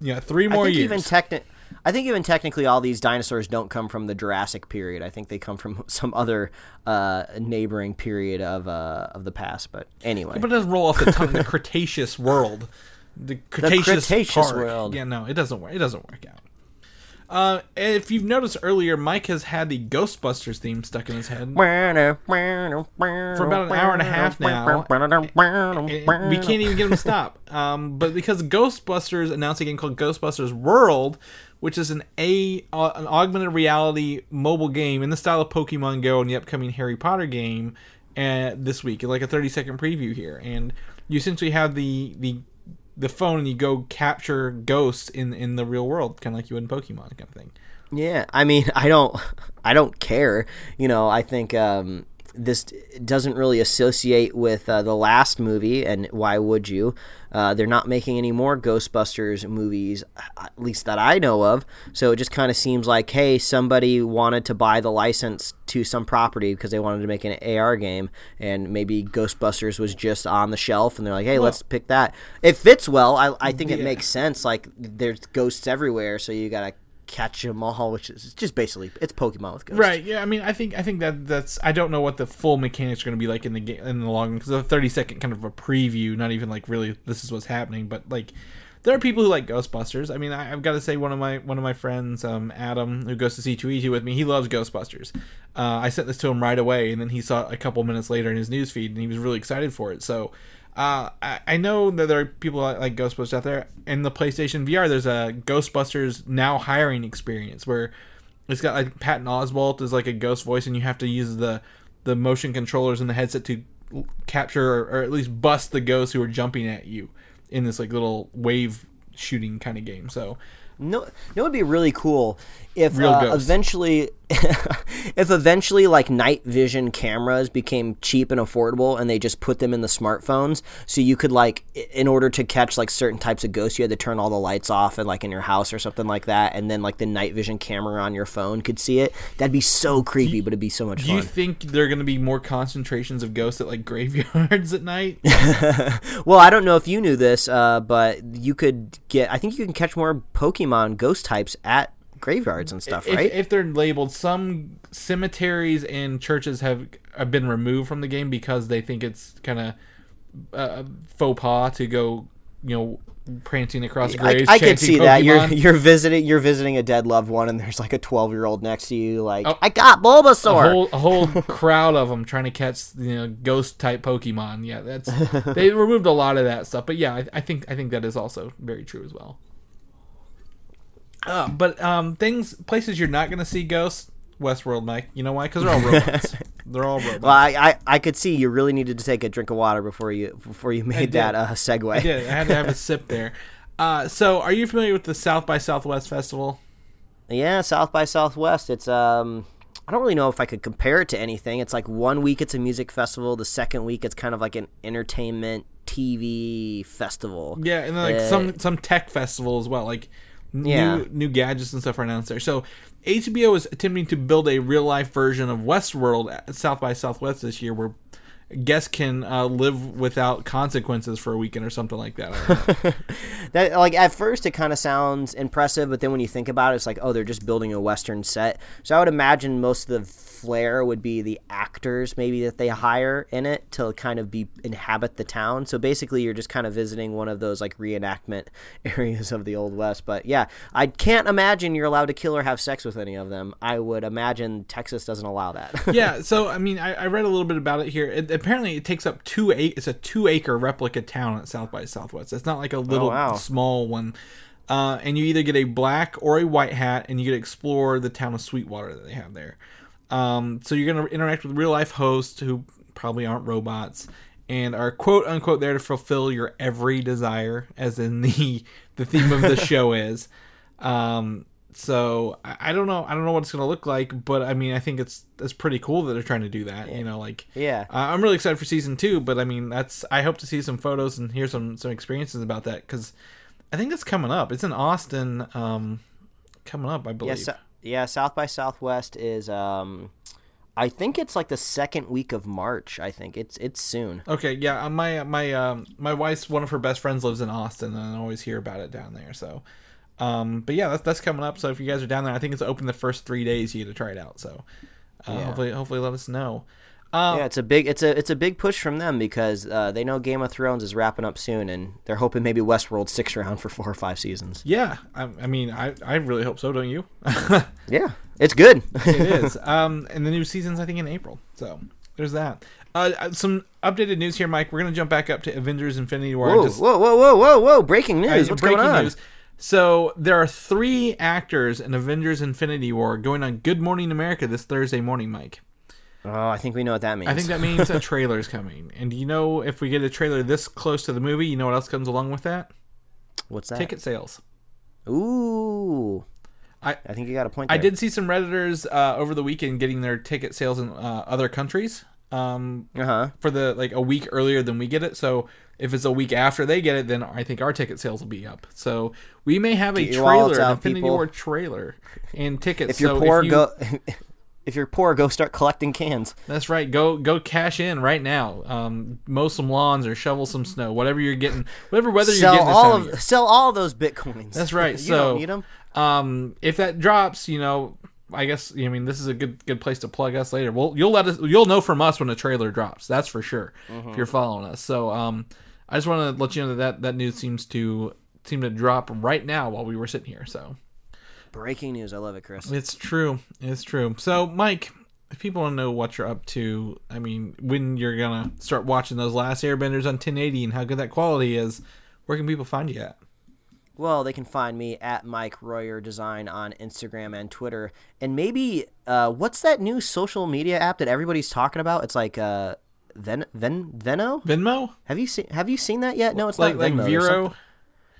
Yeah, three I more think years. even techni- I think even technically, all these dinosaurs don't come from the Jurassic period. I think they come from some other uh, neighboring period of uh, of the past. But anyway, But it doesn't roll off the tongue. The Cretaceous world, the Cretaceous, Cretaceous Park. world. Yeah, no, it doesn't work. It doesn't work out. Uh, if you've noticed earlier, Mike has had the Ghostbusters theme stuck in his head. for about an hour and a half now, we can't even get him to stop. Um, but because Ghostbusters announced a game called Ghostbusters World, which is an a uh, an augmented reality mobile game in the style of Pokemon Go and the upcoming Harry Potter game, uh, this week, like a thirty second preview here, and you essentially have the the the phone and you go capture ghosts in in the real world, kind of like you would in Pokemon, kind of thing. Yeah, I mean, I don't, I don't care. You know, I think um, this doesn't really associate with uh, the last movie, and why would you? Uh, they're not making any more Ghostbusters movies, at least that I know of. So it just kind of seems like, hey, somebody wanted to buy the license to some property because they wanted to make an AR game, and maybe Ghostbusters was just on the shelf, and they're like, hey, let's pick that. It fits well. I, I think it makes sense. Like, there's ghosts everywhere, so you gotta catch 'em all, which is just basically it's Pokemon with ghosts. Right. Yeah. I mean, I think I think that that's. I don't know what the full mechanics are going to be like in the game in the long run because a thirty second kind of a preview, not even like really this is what's happening, but like. There are people who like Ghostbusters. I mean, I, I've got to say one of my one of my friends, um, Adam, who goes to C2E2 with me, he loves Ghostbusters. Uh, I sent this to him right away, and then he saw it a couple minutes later in his newsfeed, and he was really excited for it. So uh, I, I know that there are people like, like Ghostbusters out there. In the PlayStation VR, there's a Ghostbusters now hiring experience where it's got like Patton Oswalt is like a ghost voice, and you have to use the the motion controllers in the headset to capture or, or at least bust the ghosts who are jumping at you in this like little wave shooting kind of game. So No, no, it'd be really cool if uh, eventually, if eventually like night vision cameras became cheap and affordable, and they just put them in the smartphones, so you could like, in order to catch like certain types of ghosts, you had to turn all the lights off and like in your house or something like that, and then like the night vision camera on your phone could see it. That'd be so creepy, but it'd be so much fun. do you think there are going to be more concentrations of ghosts at like graveyards at night? Well, I don't know if you knew this, uh, but you could get. I think you can catch more Pokemon ghost types at graveyards and stuff, if, right? if they're labeled, some cemeteries and churches have, have been removed from the game because they think it's kind of uh, faux pas to go, you know, prancing across I, graves. I could chanting see that you're you're visiting you're visiting a dead loved one and there's like a 12 year old next to you like Oh. I got a Bulbasaur. whole a whole crowd of them trying to catch you know ghost type Pokemon. Yeah, that's they removed a lot of that stuff. But yeah, I, I think I think that is also very true as well. Uh, but um, things places you're not gonna see ghosts. Westworld, Mike. You know why? Because they're all robots. they're all robots. well, I, I I could see you really needed to take a drink of water before you before you made did. that uh, segue. yeah, I had to have a sip there. Uh, so, are you familiar with the South by Southwest Festival? Yeah, South by Southwest. It's um I don't really know if I could compare it to anything. It's like one week it's a music festival, the second week it's kind of like an entertainment TV festival. Yeah, and then like Uh, some some tech festival as well, like Yeah. new gadgets and stuff are announced there. So HBO is attempting to build a real life version of Westworld at South by Southwest this year, where guests can uh, live without consequences for a weekend or something like that. I don't know. That like at first it kind of sounds impressive, but then when you think about it, it's like oh they're just building a western set. So I would imagine most of the flair would be the actors maybe that they hire in it to kind of be inhabit the town. So basically you're just kind of visiting one of those like reenactment areas of the old west. But yeah, I can't imagine you're allowed to kill or have sex with any of them. I would imagine Texas doesn't allow that. yeah, so I mean, I, I read a little bit about it here. It, apparently, it takes up two ac- It's a two acre replica town at South by Southwest. It's not like a little wow. small one. Uh, and you either get a black or a white hat, and you get to explore the town of Sweetwater that they have there. Um, so you're going to interact with real life hosts who probably aren't robots and are quote unquote there to fulfill your every desire, as in the the theme of the show is. Um, so I, I don't know. I don't know what it's gonna look like, but I mean, I think it's it's pretty cool that they're trying to do that. You know, like Yeah. uh, I'm really excited for season two. But I mean, that's I hope to see some photos and hear some some experiences about that because I think that's coming up. It's in Austin, um, coming up, I yeah, believe. so, yeah, South by Southwest is um I think it's like the second week of March. I think it's it's soon. Okay, yeah, uh, my my um my wife's one of her best friends lives in Austin, and I always hear about it down there. So, um, but yeah, that's that's coming up. So if you guys are down there, I think it's open the first three days. You get to try it out. So, uh, Yeah. hopefully, hopefully, let us know. Um, Yeah, it's a big it's a it's a big push from them because uh, they know Game of Thrones is wrapping up soon, and they're hoping maybe Westworld sticks around for four or five seasons. yeah, I, I mean, I I really hope so. Don't you? Yeah, it's good. it is. Um, and the new season's I think in April. So there's that. Uh, some updated news here, Mike. We're gonna jump back up to Avengers: Infinity War. whoa, just- whoa, whoa, whoa, whoa, whoa! Breaking news! Uh, What's breaking going on? news. So there are three actors in Avengers: Infinity War going on Good Morning America this Thursday morning, Mike. Oh, I think we know what that means. I think that means a trailer's coming. And do you know if we get a trailer this close to the movie, you know what else comes along with that? What's that? Ticket sales. Ooh, I- I think you got a point. I did see some redditors uh, over the weekend getting their ticket sales in uh, other countries um, Uh huh. for the like a week earlier than we get it. So if it's a week after they get it, then I think our ticket sales will be up. So we may have a trailer, an out, Infinity people. War trailer, and tickets. If you're so poor, you- go. if you're poor, go start collecting cans. That's right. Go go cash in right now. Um, mow some lawns or shovel some snow. Whatever you're getting, whatever weather you're Sell getting. All of sell all those bitcoins. That's right. you so don't need them. Um, if that drops, you know, I guess I mean this is a good good place to plug us later. Well, you'll let us you'll know from us when a trailer drops. That's for sure. If you're following us. So um, I just want to let you know that, that that news seems to seem to drop right now while we were sitting here. So Breaking news. I love it, Chris. it's true. It's true. So Mike. If people want to know what you're up to, I mean, when you're gonna start watching those last Airbenders on 1080 and how good that quality is, where can people find you at? Well, they can find me at Mike Royer Design on Instagram and Twitter. And maybe uh, what's that new social media app that everybody's talking about? It's like uh, Ven Ven Veno. Venmo, Have you seen Have you seen that yet? No, it's like not like Venmo. There's Vero.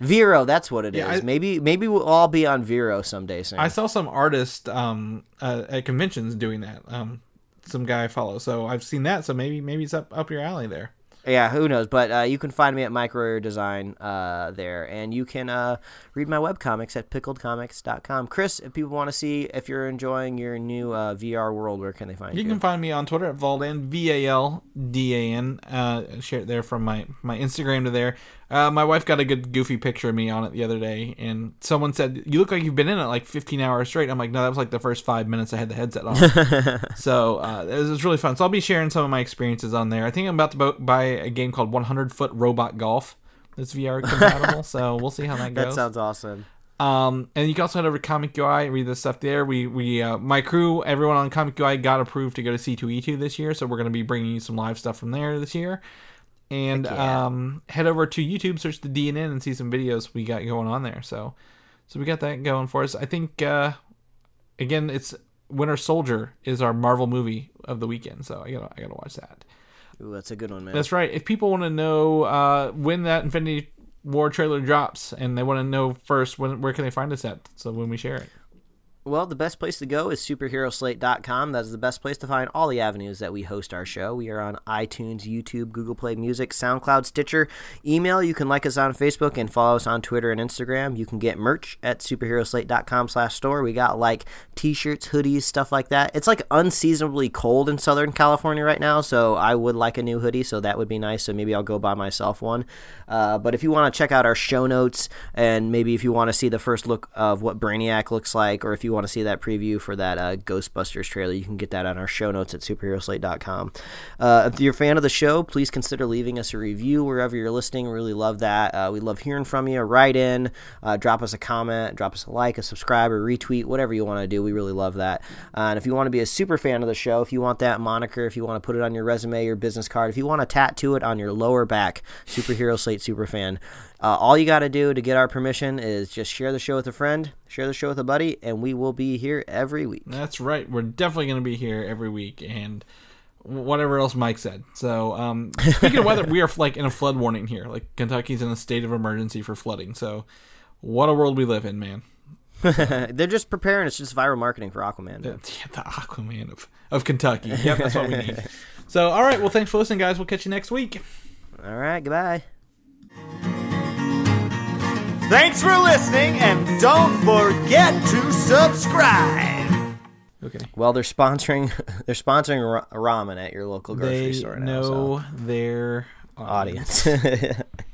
Vero, that's what it is. Yeah, I- maybe maybe we'll all be on Vero someday soon. I saw some artist um, uh, at conventions doing that. Um, some guy I follow, so I've seen that. So maybe maybe it's up up your alley there. Yeah, who knows? But uh, you can find me at Royer Design uh, there, and you can uh, read my webcomics at pickledcomics.com. Chris, if people want to see if you're enjoying your new uh, VR world, where can they find you? You can find me on Twitter at Valdan V A L D A N. Uh, share it there from my my Instagram to there. Uh, my wife got a good goofy picture of me on it the other day, and someone said, "You look like you've been in it like 15 hours straight." I'm like, "No, that was like the first five minutes I had the headset on." so uh, it was, it was really fun. So I'll be sharing some of my experiences on there. I think I'm about to bo- buy a game called 100 Foot Robot Golf. That's VR compatible, so we'll see how that goes. that sounds awesome. Um, and you can also head over to Comic UI and read the stuff there. We we uh, my crew, everyone on Comic UI got approved to go to C2E2 this year, so we're going to be bringing you some live stuff from there this year. And yeah. um, head over to YouTube, search the DNN, and see some videos we got going on there. So, so we got that going for us. I think uh, again, it's Winter Soldier is our Marvel movie of the weekend, so I gotta I gotta watch that. Ooh, that's a good one, man. That's right. If people want to know uh, when that Infinity War trailer drops, and they want to know first, when where can they find us at? So when we share it. Well, the best place to go is superheroslate.com. That is the best place to find all the avenues that we host our show. We are on iTunes, YouTube, Google Play Music, SoundCloud, Stitcher. Email, you can like us on Facebook and follow us on Twitter and Instagram. You can get merch at superheroslate.com slash store. We got like t-shirts, hoodies, stuff like that. It's like unseasonably cold in Southern California right now, so I would like a new hoodie, so that would be nice. So maybe I'll go buy myself one. Uh, but if you want to check out our show notes and maybe if you want to see the first look of what Brainiac looks like or if you want to see that preview for that uh, Ghostbusters trailer, you can get that on our show notes at superheroslate.com. Uh, if you're a fan of the show, please consider leaving us a review wherever you're listening. Really love that. Uh, we love hearing from you. Write in, uh, drop us a comment, drop us a like, a subscribe, or retweet, whatever you want to do. We really love that. Uh, and if you want to be a super fan of the show, if you want that moniker, if you want to put it on your resume, your business card, if you want to tattoo it on your lower back, Superhero Slate Superfan, uh, all you got to do to get our permission is just share the show with a friend, share the show with a buddy, and we will be here every week. That's right. We're definitely going to be here every week, and whatever else Mike said. So, um, speaking of weather, we are like in a flood warning here. Like Kentucky's in a state of emergency for flooding. So, what a world we live in, man. They're just preparing. It's just viral marketing for Aquaman. man. Yeah, the Aquaman of, of Kentucky. Yep, that's what we need. So, all right. Well, thanks for listening, guys. We'll catch you next week. All right, goodbye. Thanks for listening, and don't forget to subscribe. Okay. Well, they're sponsoring they're sponsoring ra- ramen at your local grocery They store now. know so. their audience.